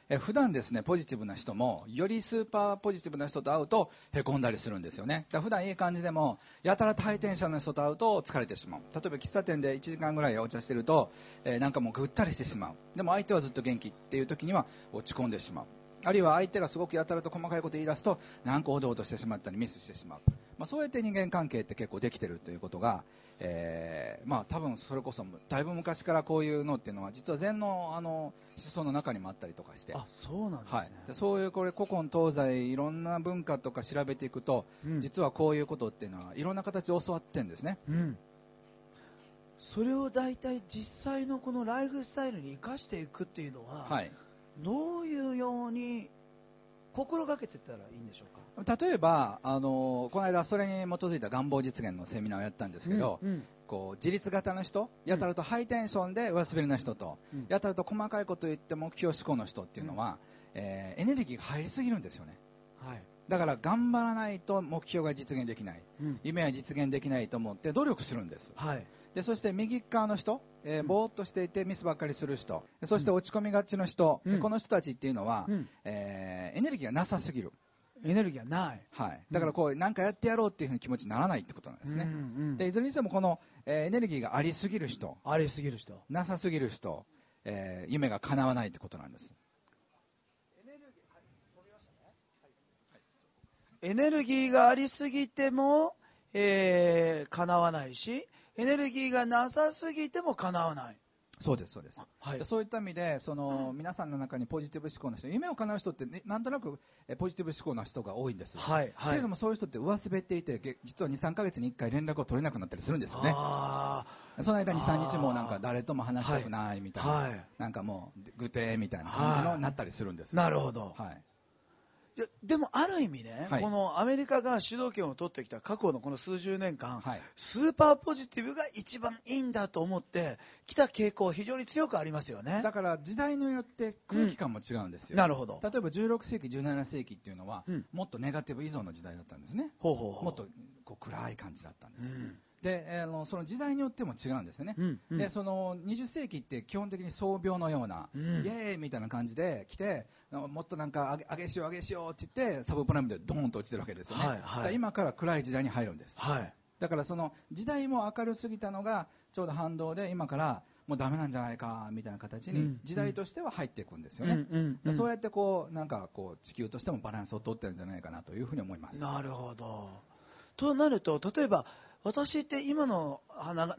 え普段ですね、ポジティブな人も、よりスーパーポジティブな人と会うと、へこんだりするんですよね。だ普段いい感じでも、やたら対転者の人と会うと疲れてしまう。例えば喫茶店で1時間ぐらいお茶してると、えー、なんかもうぐったりしてしまう。でも相手はずっと元気っていう時には落ち込んでしまう。あるいは相手がすごくやたらと細かいこと言い出すと、なんかおどおどしてしまったりミスしてしまう。まあ、そうやって人間関係って結構できてるということが、えー、まあ多分それこそだいぶ昔からこういうのっていうのは実は禅のあの思想の中にもあったりとかして。あそうなんですね、はい、そういうこれ古今東西いろんな文化とか調べていくと、うん、実はこういうことっていうのはいろんな形で教わってるんですね、うん、それを大体実際のこのライフスタイルに生かしていくっていうのは、はい、どういうように心がけてたらいいんでしょうか？例えば、あのこの間それに基づいた願望実現のセミナーをやったんですけど、うんうん、こう自立型の人、やたらとハイテンションで上滑りな人と、うん、やたらと細かいことを言って目標志向の人っていうのは、うん、えー、エネルギーが入りすぎるんですよね。はい。だから頑張らないと目標が実現できない、うん、夢は実現できないと思って努力するんです、はい、でそして右側の人、えー、ぼーっとしていてミスばっかりする人、そして落ち込みがちの人、うん、この人たちっていうのは、うん、えー、エネルギーがなさすぎる。エネルギーがない、はい、だからこう、なんかやってやろうっていうふうに気持ちにならないってことなんですね、うんうん、でいずれにしてもこの、えー、エネルギーがありすぎる人、ありすぎる人、なさすぎる人、えー、夢が叶わないってことなんです。エネルギーがありすぎても、えー、叶わないし、エネルギーがなさすぎても叶わない。そうです、そうです。はい、そういった意味で、その、皆さんの中にポジティブ思考の人、夢を叶う人って、ね、なんとなくポジティブ思考の人が多いんです。はい。はい、けれども、そういう人って上滑っていて、実は2、3ヶ月に1回連絡を取れなくなったりするんですよね。その間2、3日もなんか誰とも話したくないみたいな、はい、なんかもう、ぐてみたいな感じのなったりするんです。なるほど。はい。でもある意味ね、はい、このアメリカが主導権を取ってきた過去のこの数十年間、はい、スーパーポジティブが一番いいんだと思ってきた傾向非常に強くありますよね。だから時代によって空気感も違うんですよ、うん、なるほど。例えば16世紀17世紀っていうのは、うん、もっとネガティブ依存の時代だったんですね。ほうほう。もっとこう暗い感じだったんです、うんであのその時代によっても違うんですね、うんうん、でその20世紀って基本的に創病のような、うん、イエーイみたいな感じで来てもっとなんか上げしよう上げしようって言ってサブプライムでドーンと落ちてるわけですよね、はいはい、今から暗い時代に入るんです、はい、だからその時代も明るすぎたのがちょうど反動で今からもうダメなんじゃないかみたいな形に時代としては入っていくんですよね、うんうん、そうやってこうなんかこう地球としてもバランスを取ってるんじゃないかなというふうに思います。なるほど。となると例えば私って今の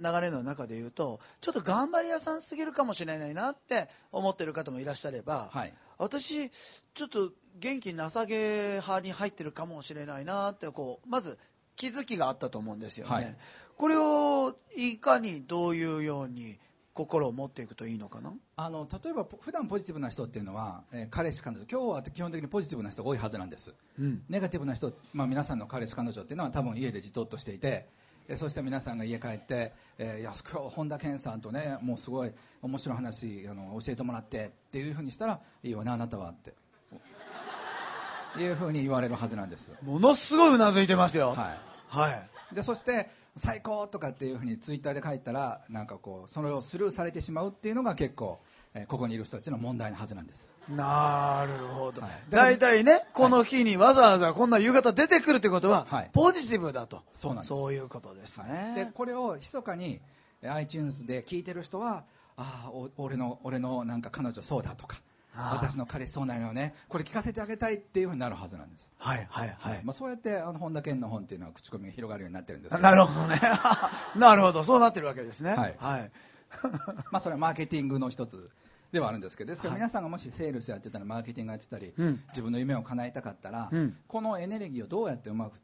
流れの中で言うとちょっと頑張り屋さんすぎるかもしれないなって思ってる方もいらっしゃれば、はい、私ちょっと元気なさげ派に入ってるかもしれないなってこうまず気づきがあったと思うんですよね、はい、これをいかにどういうように心を持っていくといいのかな？あの例えば普段ポジティブな人っていうのは、えー、彼氏彼女。今日は基本的にポジティブな人が多いはずなんです、うん、ネガティブな人、まあ、皆さんの彼氏彼女っていうのは多分家でじとっとしていてそして皆さんが家帰って、えー、いや今日本田健さんとねもうすごい面白い話あの教えてもらってっていうふうにしたらいいよねあなたはって。いうふうに言われるはずなんです。ものすごいうなずいてますよ。はい、はい、でそして最高とかっていうふうにツイッターで書いたらなんかこうそれをスルーされてしまうっていうのが結構、えー、ここにいる人たちの問題のはずなんですなるほど。大体ね、この日にわざわざこんな夕方出てくるということは、はい、ポジティブだと。そうなんです。そういうことですね。で、これを密かに iTunes で聞いてる人は、ああ、俺の、俺のなんか彼女そうだとか、私の彼氏そうなのよね、これ聞かせてあげたいっていうふうになるはずなんです。はいはいはい。まあ、そうやってあの本田健の本っていうのは口コミが広がるようになってるんです なるほどね。なるほど、そうなってるわけですね。はい。はい、まあそれはマーケティングの一つではあるんですけどですから皆さんがもしセールスやってたりマーケティングやってたり、自分の夢を叶えたかったら、うん、このエネルギーをどうやってうまく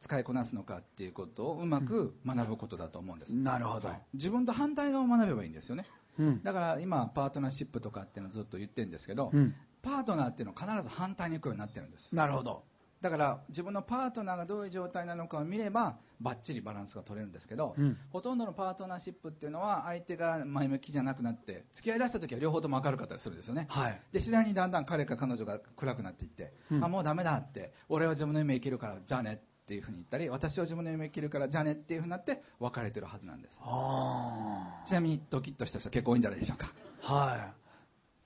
使いこなすのかっていうことをうまく学ぶことだと思うんです、なるほど、はい、自分と反対側を学べばいいんですよね、うん、だから今パートナーシップとかっていうのをずっと言ってるんですけど、うん、パートナーっていうのは必ず反対に行くようになってるんです。なるほどだから自分のパートナーがどういう状態なのかを見ればばっちりバランスが取れるんですけど、うん、ほとんどのパートナーシップっていうのは相手が前向きじゃなくなって付き合いだした時は両方とも明るかったりするんですよね、はい、で次第にだんだん彼か彼女が暗くなっていって、うん、あもうダメだって俺は自分の夢生きるからじゃあねっていうふうに言ったり私は自分の夢生きるからじゃあねっていうふうになって別れてるはずなんです。ちなみにドキッとした人結構多いんじゃないでしょうか。は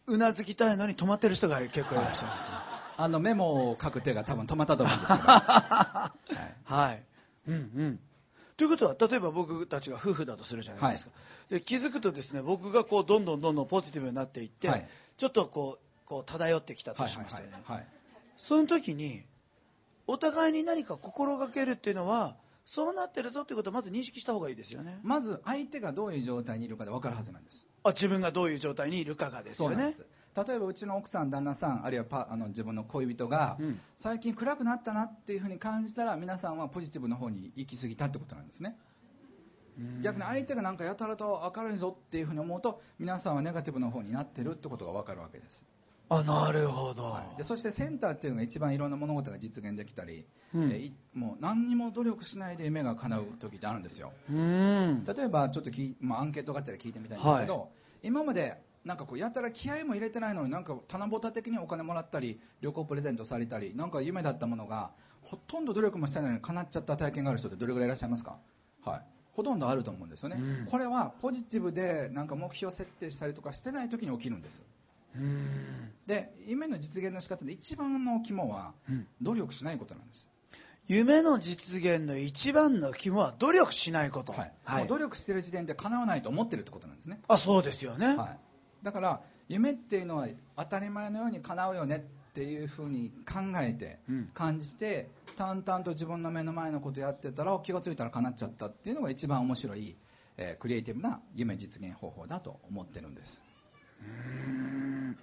い。うなずきたいのに止まってる人が結構いらっしゃいます、ね、あのメモを書く手が多分止まったと思うんですけど。はい。はい。うんうん。ということは、例えば僕たちが夫婦だとするじゃないですか。はい、で気づくとですね、僕がこうどんどんどんどんポジティブになっていって、はい、ちょっとこう、こう漂ってきたとしましたよね。はい、はい、その時に、お互いに何か心がけるっていうのは、そうなってるぞということをまず認識した方がいいですよね。まず相手がどういう状態にいるかで分かるはずなんです。あ自分がどういう状態にいるかがですよね。例えばうちの奥さん、旦那さんあるいはパあの自分の恋人が、うん、最近暗くなったなっていうふうに感じたら皆さんはポジティブの方に行き過ぎたってことなんですね。逆に相手がなんかやたらと明るいぞっていうふうに思うと皆さんはネガティブの方になってるってことが分かるわけです。あなるほど、はい、でそしてセンターっていうのが一番いろんな物事が実現できたり、うん。えいもう何にも努力しないで夢が叶う時ってあるんですよ。うん。例えばちょっとき、まあ、アンケートがあったら聞いてみたいんですけど、今までなんかこうやたら気合も入れてないのになんか棚ぼた的にお金もらったり旅行プレゼントされたりなんか夢だったものがほとんど努力もしてないのに叶っちゃった体験がある人ってどれぐらいいらっしゃいますか？はい。ほとんどあると思うんですよね、うん。これはポジティブでなんか目標設定したりとかしてない時に起きるんです。うん。で夢の実現の仕方で一番の肝はうん。努力しないことなんです、夢の実現の一番の肝は努力しないこと、はい。もう努力してる時点で叶わないと思ってるってことなんですね。あそうですよね、はい、だから夢っていうのは当たり前のように叶うよねっていうふうに考えて、うん。感じて淡々と自分の目の前のことやってたら気がついたら叶っちゃったっていうのが一番面白い、えークリエイティブな夢実現方法だと思ってるんです。うん。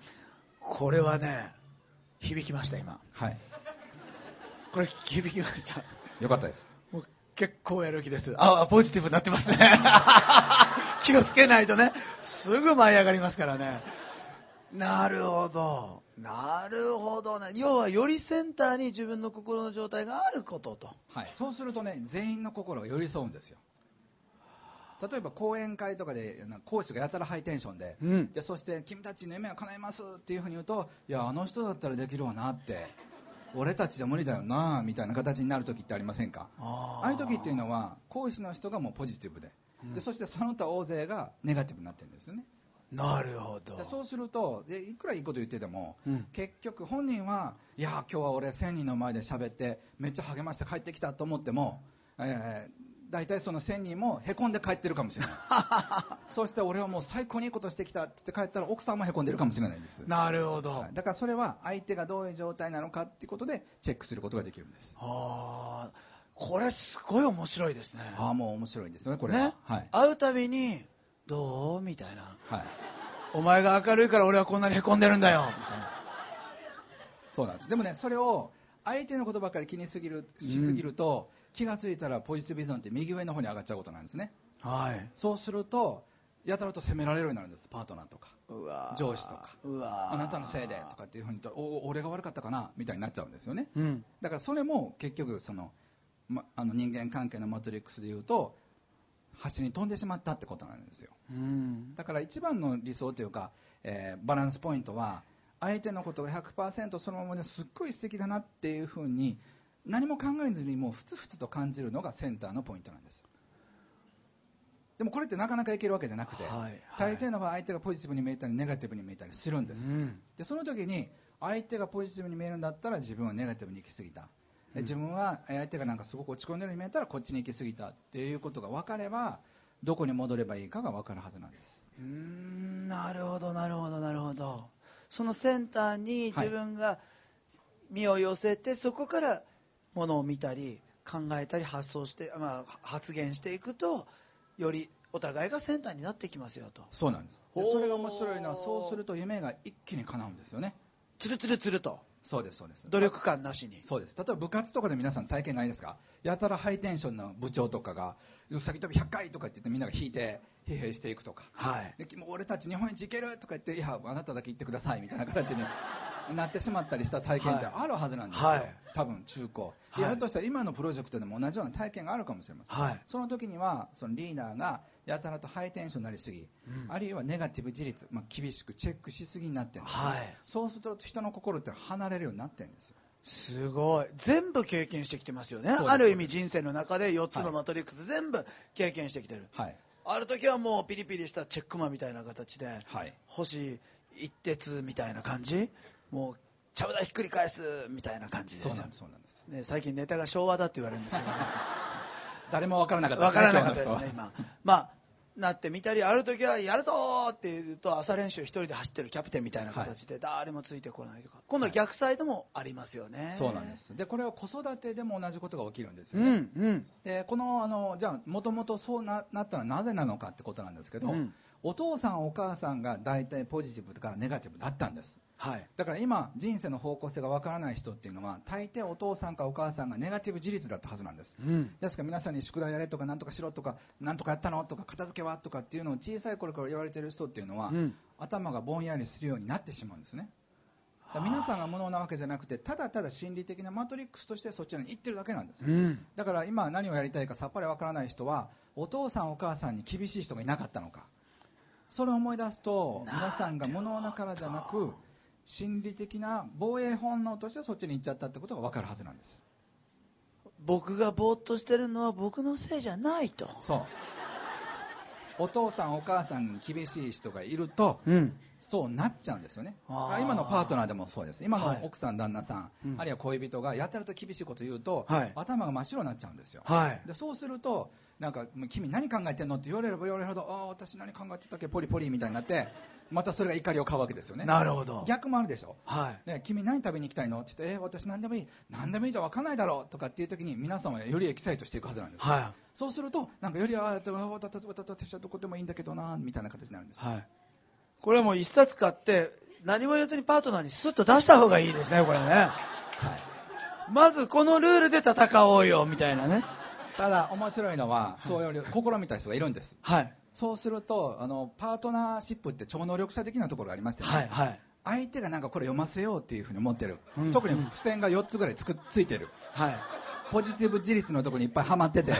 これはね響きました今。はい。これ響きました。よかったです。もう結構やる気です。あポジティブになってますね 気をつけないとね。すぐ舞い上がりますからね。なるほど。なるほどね。要はよりセンターに自分の心の状態があることと。はい、そうするとね全員の心が寄り添うんですよ。例えば講演会とかで講師がやたらハイテンションで,、うん。でそして君たちの夢は叶えますっていうふうに言うといやあの人だったらできるわなって。俺たちじゃ無理だよなみたいな形になる時ってありませんか？あああいう時っていうのは講師の人がもうポジティブで,、うんでそしてその他大勢がネガティブになってるんですよね。なるほど。でそうするとでいくらいいこと言ってても、うん。結局本人はいや今日は俺1000人の前で喋ってめっちゃ励まして帰ってきたと思っても、えー大体その1000人もへこんで帰ってるかもしれない。そして俺はもう最高にいいことしてきたって言って帰ったら奥さんもへこんでるかもしれないんです。なるほど、はい。だからそれは相手がどういう状態なのかっていうことでチェックすることができるんです。ああこれすごい面白いですね。ああもう面白いですよねこれは、ね、はい、会うたびにどう？みたいな。はい、お前が明るいから俺はこんなにへこんでるんだよ。みたいな。そうなんです。でもねそれを相手のことばっかり気にすぎるしすぎると、気がついたらポジティブ依存って右上の方に上がっちゃうことなんですね。はい。そうするとやたらと責められるようになるんですパートナーとか。うわー。上司とか。うわー。あなたのせいでとかっていうふうにとお俺が悪かったかな？みたいになっちゃうんですよね。うん。だからそれも結局その、ま、あの人間関係のマトリックスで言うと端に飛んでしまったってことなんですよ。うん。だから一番の理想というか、えーバランスポイントは相手のことが100%そのままですっごい素敵だなっていうふうに何も考えずにもうふつふつと感じるのがセンターのポイントなんですでもこれってなかなかいけるわけじゃなくて、はいはい。大抵の場合相手がポジティブに見えたりネガティブに見えたりするんです、うん。でその時に相手がポジティブに見えるんだったら自分はネガティブに行き過ぎた、で自分はえー相手がなんかすごく落ち込んでるように見えたらこっちに行き過ぎたっていうことが分かればどこに戻ればいいかが分かるはずなんです。うーんなるほどなるほどなるほど。そのセンターに自分が身を寄せて、そこからものを見たり考えたり発想して、まあ、発言していくとよりお互いがセンターになってきますよと。そうなんです。それが面白いのはそうすると夢が一気に叶うんですよね。つるつるつるとそうですそうです。努力感なしに。そうです。例えば部活とかで皆さん体験ないですか？やたらハイテンションな部長とかがうさぎ跳び100回とかって言ってみんなが引いて疲弊していくとか。はい。でもう俺たち日本一行けるとか言っていやあなただけ行ってくださいみたいな形になってしまったりした体験ってあるはずなんですよ、はい。多分中高、ひょっとしたら今のプロジェクトでも同じような体験があるかもしれません、はい。その時にはそのリーダーがやたらとハイテンションになりすぎ、うん。あるいはネガティブ自立、まあ、厳しくチェックしすぎになってるんですね、はい。そうすると人の心って離れるようになってるんですよ。すごい。全部経験してきてますよね。ある意味人生の中で4つのマトリックス全部経験してきてる、はいある時はもうピリピリしたチェックマンみたいな形ではい。星一徹みたいな感じ？もうちゃぶ台ひっくり返すみたいな感じですね、最近ネタが昭和だって言われるんですけどね。誰も分からなかった分からなかったですね今。まあなってみたりある時はやるぞーって言うと朝練習一人で走ってるキャプテンみたいな形で誰もついてこないとか。今度は逆サイドもありますよね、そうなんです。でこれは子育てでも同じことが起きるんですうよね、んうん。でこのあのじゃあもともとそうななったらなぜなのかってことなんですけど、うん。お父さんお母さんが大体ポジティブとかネガティブだったんですはい。だから今人生の方向性がわからない人っていうのは大抵お父さんかお母さんがネガティブ自立だったはずなんです。うん。ですから皆さんに宿題やれとかなんとかしろとかなんとかやったのとか片付けはとかっていうのを小さい頃から言われてる人っていうのは、うん。頭がぼんやりするようになってしまうんですね。皆さんが無能なわけじゃなくてただただ心理的なマトリックスとしてそちらに行ってるだけなんです、うん。だから今何をやりたいかさっぱりわからない人はお父さんお母さんに厳しい人がいなかったのか。それを思い出すと皆さんが無能なからじゃなく心理的な防衛本能としてそっちに行っちゃったってことが分かるはずなんです。僕がぼーっとしてるのは僕のせいじゃないと。そう。お父さんお母さんに厳しい人がいるとうん。そうなっちゃうんですよね。今のパートナーでもそうです。今のはい。奥さん、旦那さん、うん。あるいは恋人がやたらと厳しいこと言うと、はい。頭が真っ白になっちゃうんですよ。はい。でそうするとなんか君何考えてんのって言われれば言われるほどああ私何考えてたっけ？ポリポリみたいになってまたそれが怒りを買うわけですよね。なるほど。逆もあるでしょ？はい。ね、君何食べに行きたいの？って言って、えー私何でもいい、何でもいいじゃ分かんないだろうとかっていう時に皆さんはよりエキサイトしていくはずなんです。はそうすると、なんかより、ああ、私私はどこでもいいんだけどな、みたいな形になるんです。いはい。これはもう一冊買って何も言わずにパートナーにスッと出した方がいいですねこれね。まずこのルールで戦おうよみたいなねただ、面白いのは、そういう試みた人がいるんです。はいそうすると、あの、パートナーシップって超能力者的なところがありましてね、はいはい相手がなんかこれ読ませようっていうふうに思ってる。うん特に付箋が4つぐらいつくついてる。はいポジティブ自立のところにいっぱいハマってて、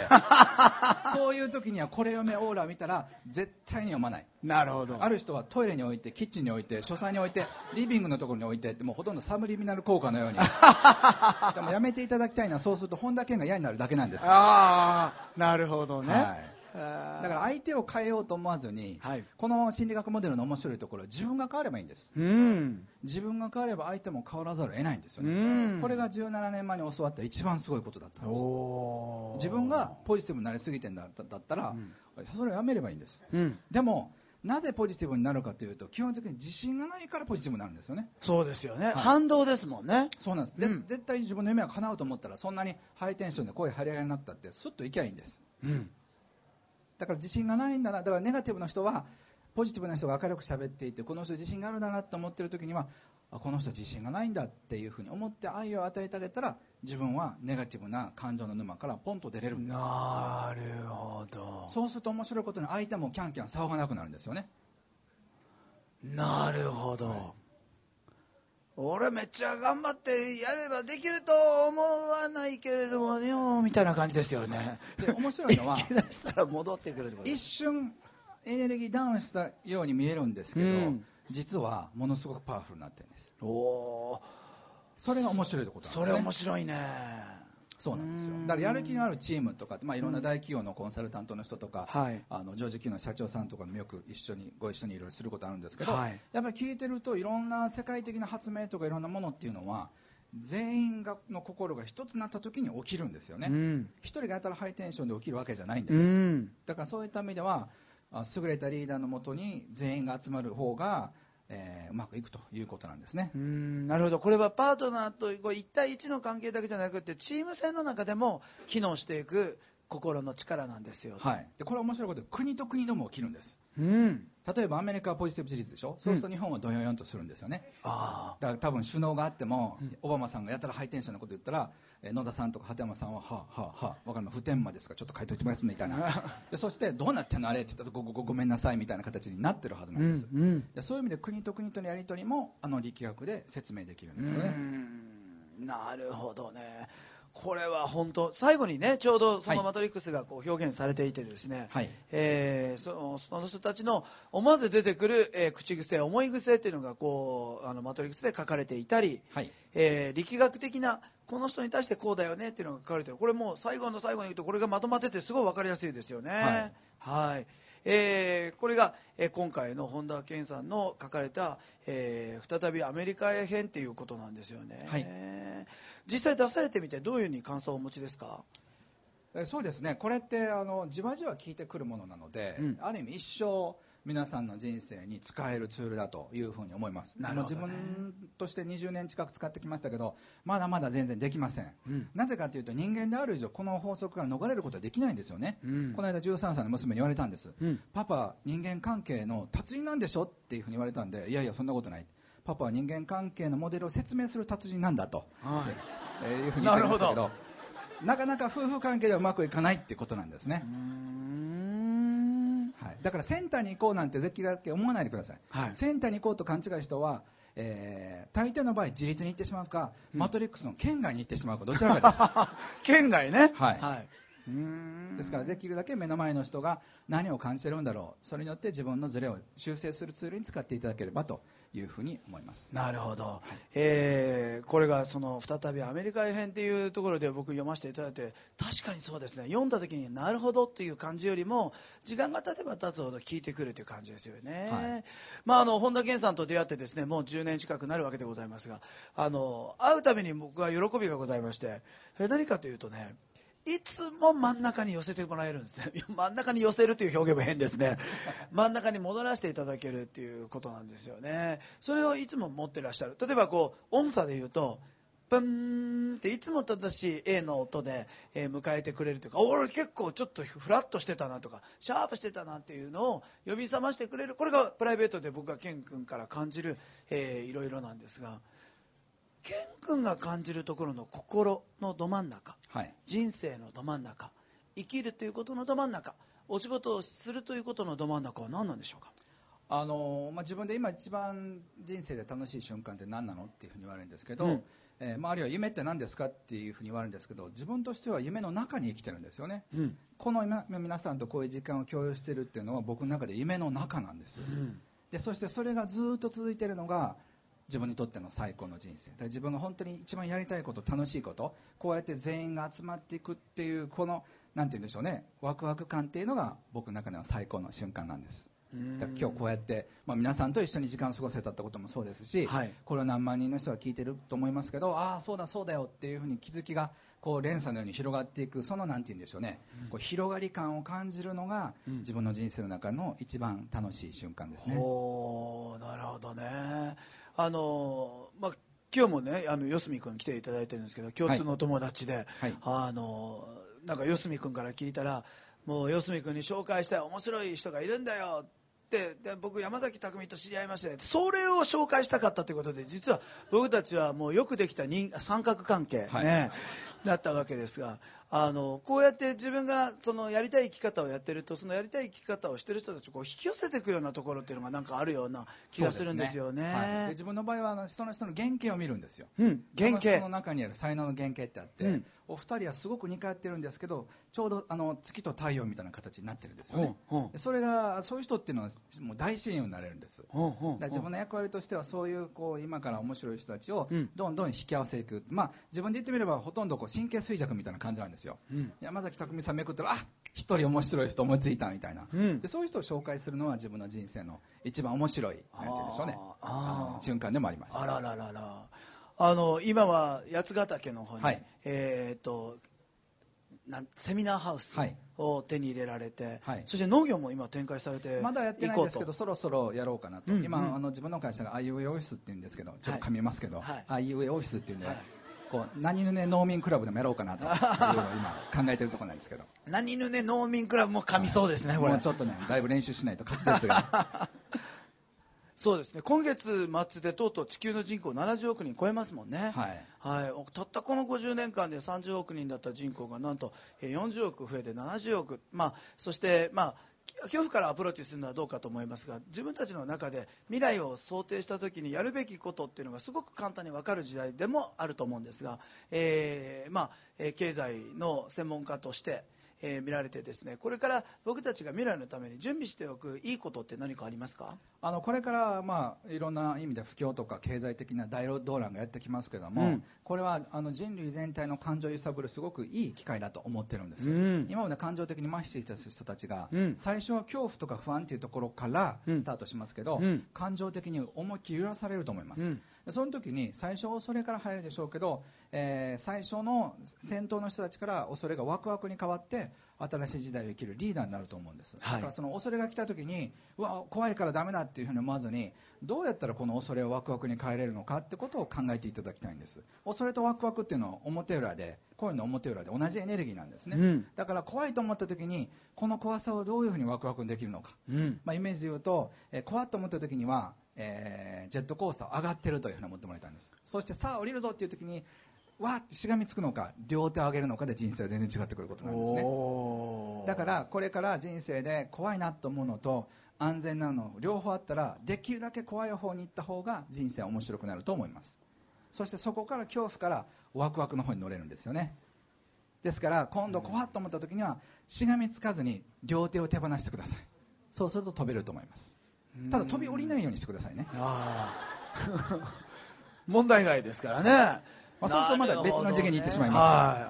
そういう時にはこれ読めオーラを見たら絶対に読まない。なるほどある人はトイレに置いて、キッチンに置いて、書斎に置いて、リビングのところに置いてって、もうほとんどサブリミナル効果のように。でもやめていただきたいのは、そうすると本田健が嫌になるだけなんです。はああなるほどね、い。だから相手を変えようと思わずに、はい。この心理学モデルの面白いところは自分が変わればいいんです。うん。自分が変われば相手も変わらざるを得ないんですようね。ん。これが17年前に教わった一番すごいことだったんです。自分がポジティブになりすぎてんだだったら、うん。それをやめればいいんです。うん。でも、なぜポジティブになるかというと、基本的に自信がないからポジティブになるんですよね。そうですよね、い。反動ですもんね。そうなんです、でうん。絶対自分の夢が叶うと思ったら、そんなにハイテンションで声張り上げになったって、すっといきゃいいんです。うんだから自信がないんだな、だからネガティブな人は、ポジティブな人が明るく喋っていて、この人自信があるんだなと思ってる時には、あこの人自信がないんだっていうふうに思って愛を与えてあげたら、自分はネガティブな感情の沼からポンと出れるんです。なるほどそうすると面白いことに相手もキャンキャン騒がなくなるんですよね。なるほど、俺めっちゃ頑張ってやればできると思わないけれどもよみたいな感じですよね。で面白いのは したら戻ってくる一瞬エネルギーダウンしたように見えるんですけど、うん。実はものすごくパワフルになってるんです。おおそれが面白いところなんですね。それ面白いねそうなんですよ。うん。だからやる気があるチームとか、まあ、いろんな大企業のコンサルタントの人とか、はい。あの上場企業の社長さんとかもよく一緒にご一緒にいろいろすることあるんですけど、はい。やっぱり聞いてるといろんな世界的な発明とかいろんなものっていうのは全員がの心が一つになった時に起きるんですよね。うん。一人がやたらハイテンションで起きるわけじゃないんでうす、ん。だからそういった意味ではあ優れたリーダーのもとに全員が集まる方が、えーうまくいくということなんですね。う。んなるほど。これはパートナーとこう1対1の関係だけじゃなくてチーム戦の中でも機能していく心の力なんですよ、はい、でこれ面白いことで国と国でも起きるんです。うん例えばアメリカはポジティブ自立でしょ？そうすると日本はどよよんとするんですよね、あだから多分首脳があっても、オバマさんがやたらハイテンションなこと言ったら、えー野田さんとか鳩山さんは、はあ、はあ、はあ、わかります、普天間ですから、ちょっと書いといてますみたいな、でそして、どうなってんのあれって言ったらごごご、ごめんなさいみたいな形になってるはずあなんです。うん。でそういう意味で国と国とのやり取りもあの力学で説明できるんうですよね。ん。なるほどねこれは本当最後にねちょうどそはいのマトリックスがこう表現されていてですね、はい。えーそのその人たちの思わず出てくる、えー口癖思い癖っていうのがこうあのマトリックスで書かれていたり、はい。えー力学的なこの人に対してこうだよねっていうのが書かれてる。これもう最後の最後に言うとこれがまとまっててすごい分かりやすいですよね。はい、えーこれが、えー今回の本田健さんの書かれた、えー再びアメリカへ編っていうことなんですよね、はい。実際出されてみてどういうふうに感想をお持ちですか？えそうですね、これってあのじわじわ効いてくるものなので、うん。ある意味、一生皆さんの人生に使えるツールだというふうに思います、ね。あの自分として20年近く使ってきましたけど、まだまだ全然できません、うん。なぜかというと、人間である以上、この法則から逃れることはできないんですよね、うん。この間、13歳の娘に言われたんです、うん。パパ、人間関係の達人なんでしょっていうふうに言われたんで、いやいや、そんなことない、パパは人間関係のモデルを説明する達人なんだと。はい。えーいうふうに言ってましたけなるど。なかなか夫婦関係ではうまくいかないってことなんですねだからセンターに行こうなんてできるだけ思わないでください、はい。センターに行こうと勘違いした人はえー、大抵の場合自立に行ってしまうか、うん、マトリックスの県外に行ってしまうかどちらかです。県外ね。はい、はい。ですからできるだけ目の前の人が何を感じてるんだろう。それによって自分のズレを修正するツールに使っていただければというふうに思います。なるほど、はい、えー、これがその再びアメリカ編っていうところで僕読ませていただいて確かにそうですね。読んだ時になるほどっていう感じよりも時間が経てば経つほど聞いてくるという感じですよね、はい、まあ、あの本田健さんと出会ってですねもう10年近くなるわけでございますがあの会うたびに僕は喜びがございまして何かというとねいつも真ん中に寄せてもらえるんですね。真ん中に寄せるという表現も変ですね。真ん中に戻らせていただけるっていうことなんですよね。それをいつも持ってらっしゃる。例えばこう音差で言うとプンっていつも正しい A の音で、迎えてくれるというか俺結構ちょっとフラッとしてたなとかシャープしてたなっていうのを呼び覚ましてくれる。これがプライベートで僕がケン君から感じる、えー、いろいろなんですがケン君が感じるところの心のど真ん中、はい、人生のど真ん中生きるということのど真ん中お仕事をするということのど真ん中は何なんでしょうか？あのまあ、自分で今一番人生で楽しい瞬間って何なのっていうふうに言われるんですけど、うん、えー、まあ、あるいは夢って何ですかっていうふうに言われるんですけど自分としては夢の中に生きてるんですよね、うん、この今皆さんとこういう時間を共有してるっていうのは僕の中で夢の中なんです、うん、でそしてそれがずっと続いてるのが自分にとっての最高の人生。自分が本当に一番やりたいこと楽しいことこうやって全員が集まっていくっていうこの何て言うんでしょうね。ワクワク感っていうのが僕の中での最高の瞬間なんです。だから今日こうやって、まあ、皆さんと一緒に時間を過ごせたってこともそうですし、はい、これは何万人の人が聞いてると思いますけどああそうだそうだよっていうふうに気づきがこう連鎖のように広がっていくその何て言うんでしょうね、うん、こう広がり感を感じるのが、うん、自分の人生の中の一番楽しい瞬間ですね。おなるほどねあのまあ今日もねあの四隅君来ていただいてるんですけど共通の友達で、はい、あのなんか四隅君から聞いたらもう四隅君に紹介したい面白い人がいるんだよってで僕山崎匠と知り合いまして、ね、それを紹介したかったということで実は僕たちはもうよくできた人三角関係ね、はい、だったわけですがあのこうやって自分がそのやりたい生き方をやってるとそのやりたい生き方をしてる人たちをこう引き寄せていくようなところっていうのがなんかあるような気がするんですよね。ねはい、自分の場合はあの人の人の原型を見るんですよ。うん、原型その中にある才能の原型ってあって、うん、お二人はすごく似通ってるんですけどちょうどあの月と太陽みたいな形になってるんですよね。うんうん、それがそういう人っていうのはもう大親友になれるんです。うんうん、自分の役割としてはそういうこう今から面白い人たちをどんどん引き合わせていく。まあ自分で言ってみればほとんどこう神経衰弱みたいな感じなんですよ。山崎匠さんめくったらあ一人面白い人思いついたみたいな、うん、でそういう人を紹介するのは自分の人生の一番面白いなんて言うんでしょうね。瞬間でもあります。あらららら。あの今は八ヶ岳の方に、はい、えー、っとなんセミナーハウスを手に入れられて、はい、そして農業も今展開されてまだやってないんですけどそろそろやろうかなと、うんうん、今あの自分の会社が IUA オフィスっていうんですけどちょっと噛みますけど、はい、IUA オフィスっていうんで、はいこう何ぬね農民クラブでもやろうかなと今考えてるところなんですけど。何ぬね農民クラブも噛みそうですね、はい、もうちょっとねだいぶ練習しないと滑舌が。そうですね今月末でとうとう地球の人口70億人超えますもんね、はい、はい、たったこの50年間で30億人だった人口がなんと40億増えて70億、まあ、そして、まあ、恐怖からアプローチするのはどうかと思いますが自分たちの中で未来を想定した時にやるべきことっていうのがすごく簡単に分かる時代でもあると思うんですが、えー、まあ、経済の専門家としてえー、見られてですねこれから僕たちが未来のために準備しておくいいことって何かありますか？あのこれから、まあ、いろんな意味で不況とか経済的な大動乱がやってきますけども、うん、これはあの人類全体の感情を揺さぶるすごくいい機会だと思ってるんです、うん、今まで感情的に麻痺していた人たちが、うん、最初は恐怖とか不安というところからスタートしますけど、感情的に思いっきり揺らされると思います、その時に最初それから入るでしょうけど、えー、最初の先頭の人たちから恐れがワクワクに変わって新しい時代を生きるリーダーになると思うんです、はい、だからその恐れが来た時にうわ怖いからダメだっていうふうに思わずにどうやったらこの恐れをワクワクに変えれるのかってことを考えていただきたいんです。恐れとワクワクっていうのは表裏で声の表裏で同じエネルギーなんですね、うん、だから怖いと思った時にこの怖さをどういうふうにワクワクにできるのか、うん、まあ、イメージで言うと、えー、怖いと思った時にはえー、ジェットコースター上がってるというふうに思ってもらいたいんです。そしてさあ降りるぞっていう時にわーってしがみつくのか両手を上げるのかで人生は全然違ってくることなんですね。だからこれから人生で怖いなと思うのと安全なの両方あったらできるだけ怖い方に行った方が人生は面白くなると思います。そしてそこから恐怖からワクワクの方に乗れるんですよね。ですから今度怖っと思った時にはしがみつかずに両手を手放してください。そうすると飛べると思います。ただ飛び降りないようにしてくださいね。ああ 問題外ですからね、まあ、そうするとまだ別の次元に行ってしまいます、ね、は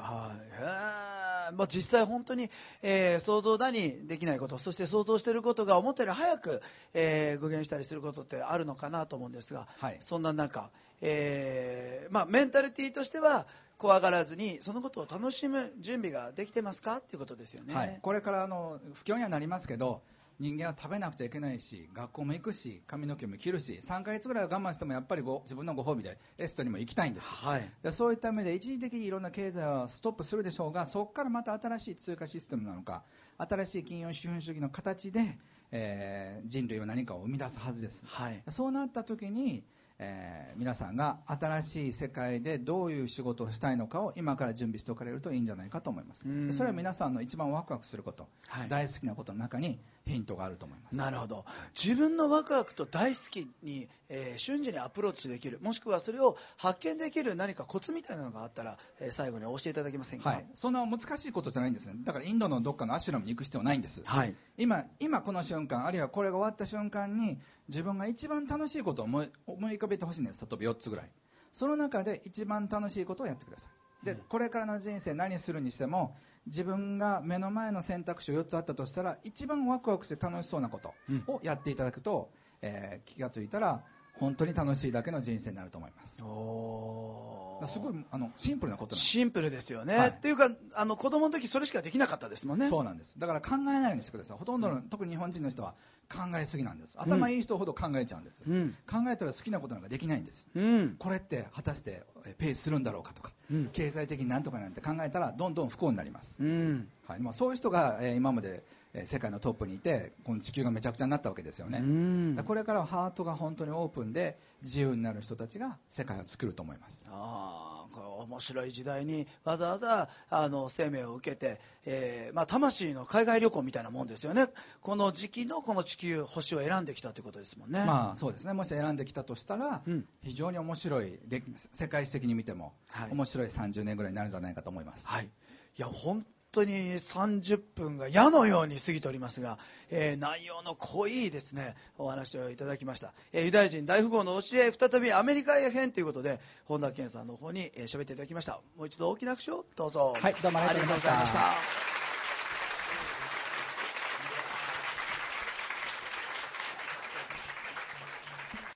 いはい、まあ、実際本当に、えー、想像だにできないことそして想像していることが思ったより早く、えー、具現したりすることってあるのかなと思うんですが、はい、そんな中、えーまあ、メンタリティーとしては怖がらずにそのことを楽しむ準備ができてますか？ということですよね、はい、これからあの不況にはなりますけど人間は食べなくちゃいけないし学校も行くし髪の毛も切るし3ヶ月ぐらいは我慢してもやっぱりご自分のご褒美でエストにも行きたいんです、はい、でそういった目で一時的にいろんな経済はストップするでしょうがそこからまた新しい通貨システムなのか新しい金融資本主義の形で、えー、人類は何かを生み出すはずです、はい、そうなった時にえー、皆さんが新しい世界でどういう仕事をしたいのかを今から準備しておかれるといいんじゃないかと思います。それは皆さんの一番ワクワクすること、はい、大好きなことの中にヒントがあると思います。なるほど。自分のワクワクと大好きに、えー、瞬時にアプローチできるもしくはそれを発見できる何かコツみたいなのがあったら、えー、最後に教えていただけませんか、はい、そんな難しいことじゃないんですね。だからインドのどっかのアシュラムに行く必要ないんです、はい、今今この瞬間あるいはこれが終わった瞬間に自分が一番楽しいことを思い思い浮かべてほしいんです。例えば4つぐらい。その中で一番楽しいことをやってください。でこれからの人生何するにしても自分が目の前の選択肢を4つあったとしたら一番ワクワクして楽しそうなことをやっていただくと、うん、えー、気がついたら本当に楽しいだけの人生になると思います。すごいあのシンプルなことシンプルですよね、はい、っていうかあの子供の時それしかできなかったですもんね。そうなんです。だから考えないようにしてください。ほとんどの、うん、特に日本人の人は考えすぎなんです。頭いい人ほど考えちゃうんです、うん、考えたら好きなことなんかできないんです、うん、これって果たしてペースするんだろうかとか、うん、経済的になんとかなんて考えたらどんどん不幸になります、はい。まあ、そういう人が、えー、今まで世界のトップにいてこの地球がめちゃくちゃになったわけですよね。これからはハートが本当にオープンで自由になる人たちが世界を作ると思います。ああ面白い時代にわざわざあの生命を受けて、えーまあ、魂の海外旅行みたいなもんですよね。この時期のこの地球星を選んできたということですもんね。まあそうですね。もし選んできたとしたら、うん、非常に面白い世界史的に見ても、はい、面白い30年ぐらいになるんじゃないかと思います。はい。いや本当に30分が矢のように過ぎておりますが、えー、内容の濃いですね。お話をいただきました、えー、ユダヤ人大富豪の教え再びアメリカへ編ということで本田健さんの方に喋、えー、っていただきました。もう一度大きな拍手を。どうぞ。はいどうもありがとうございました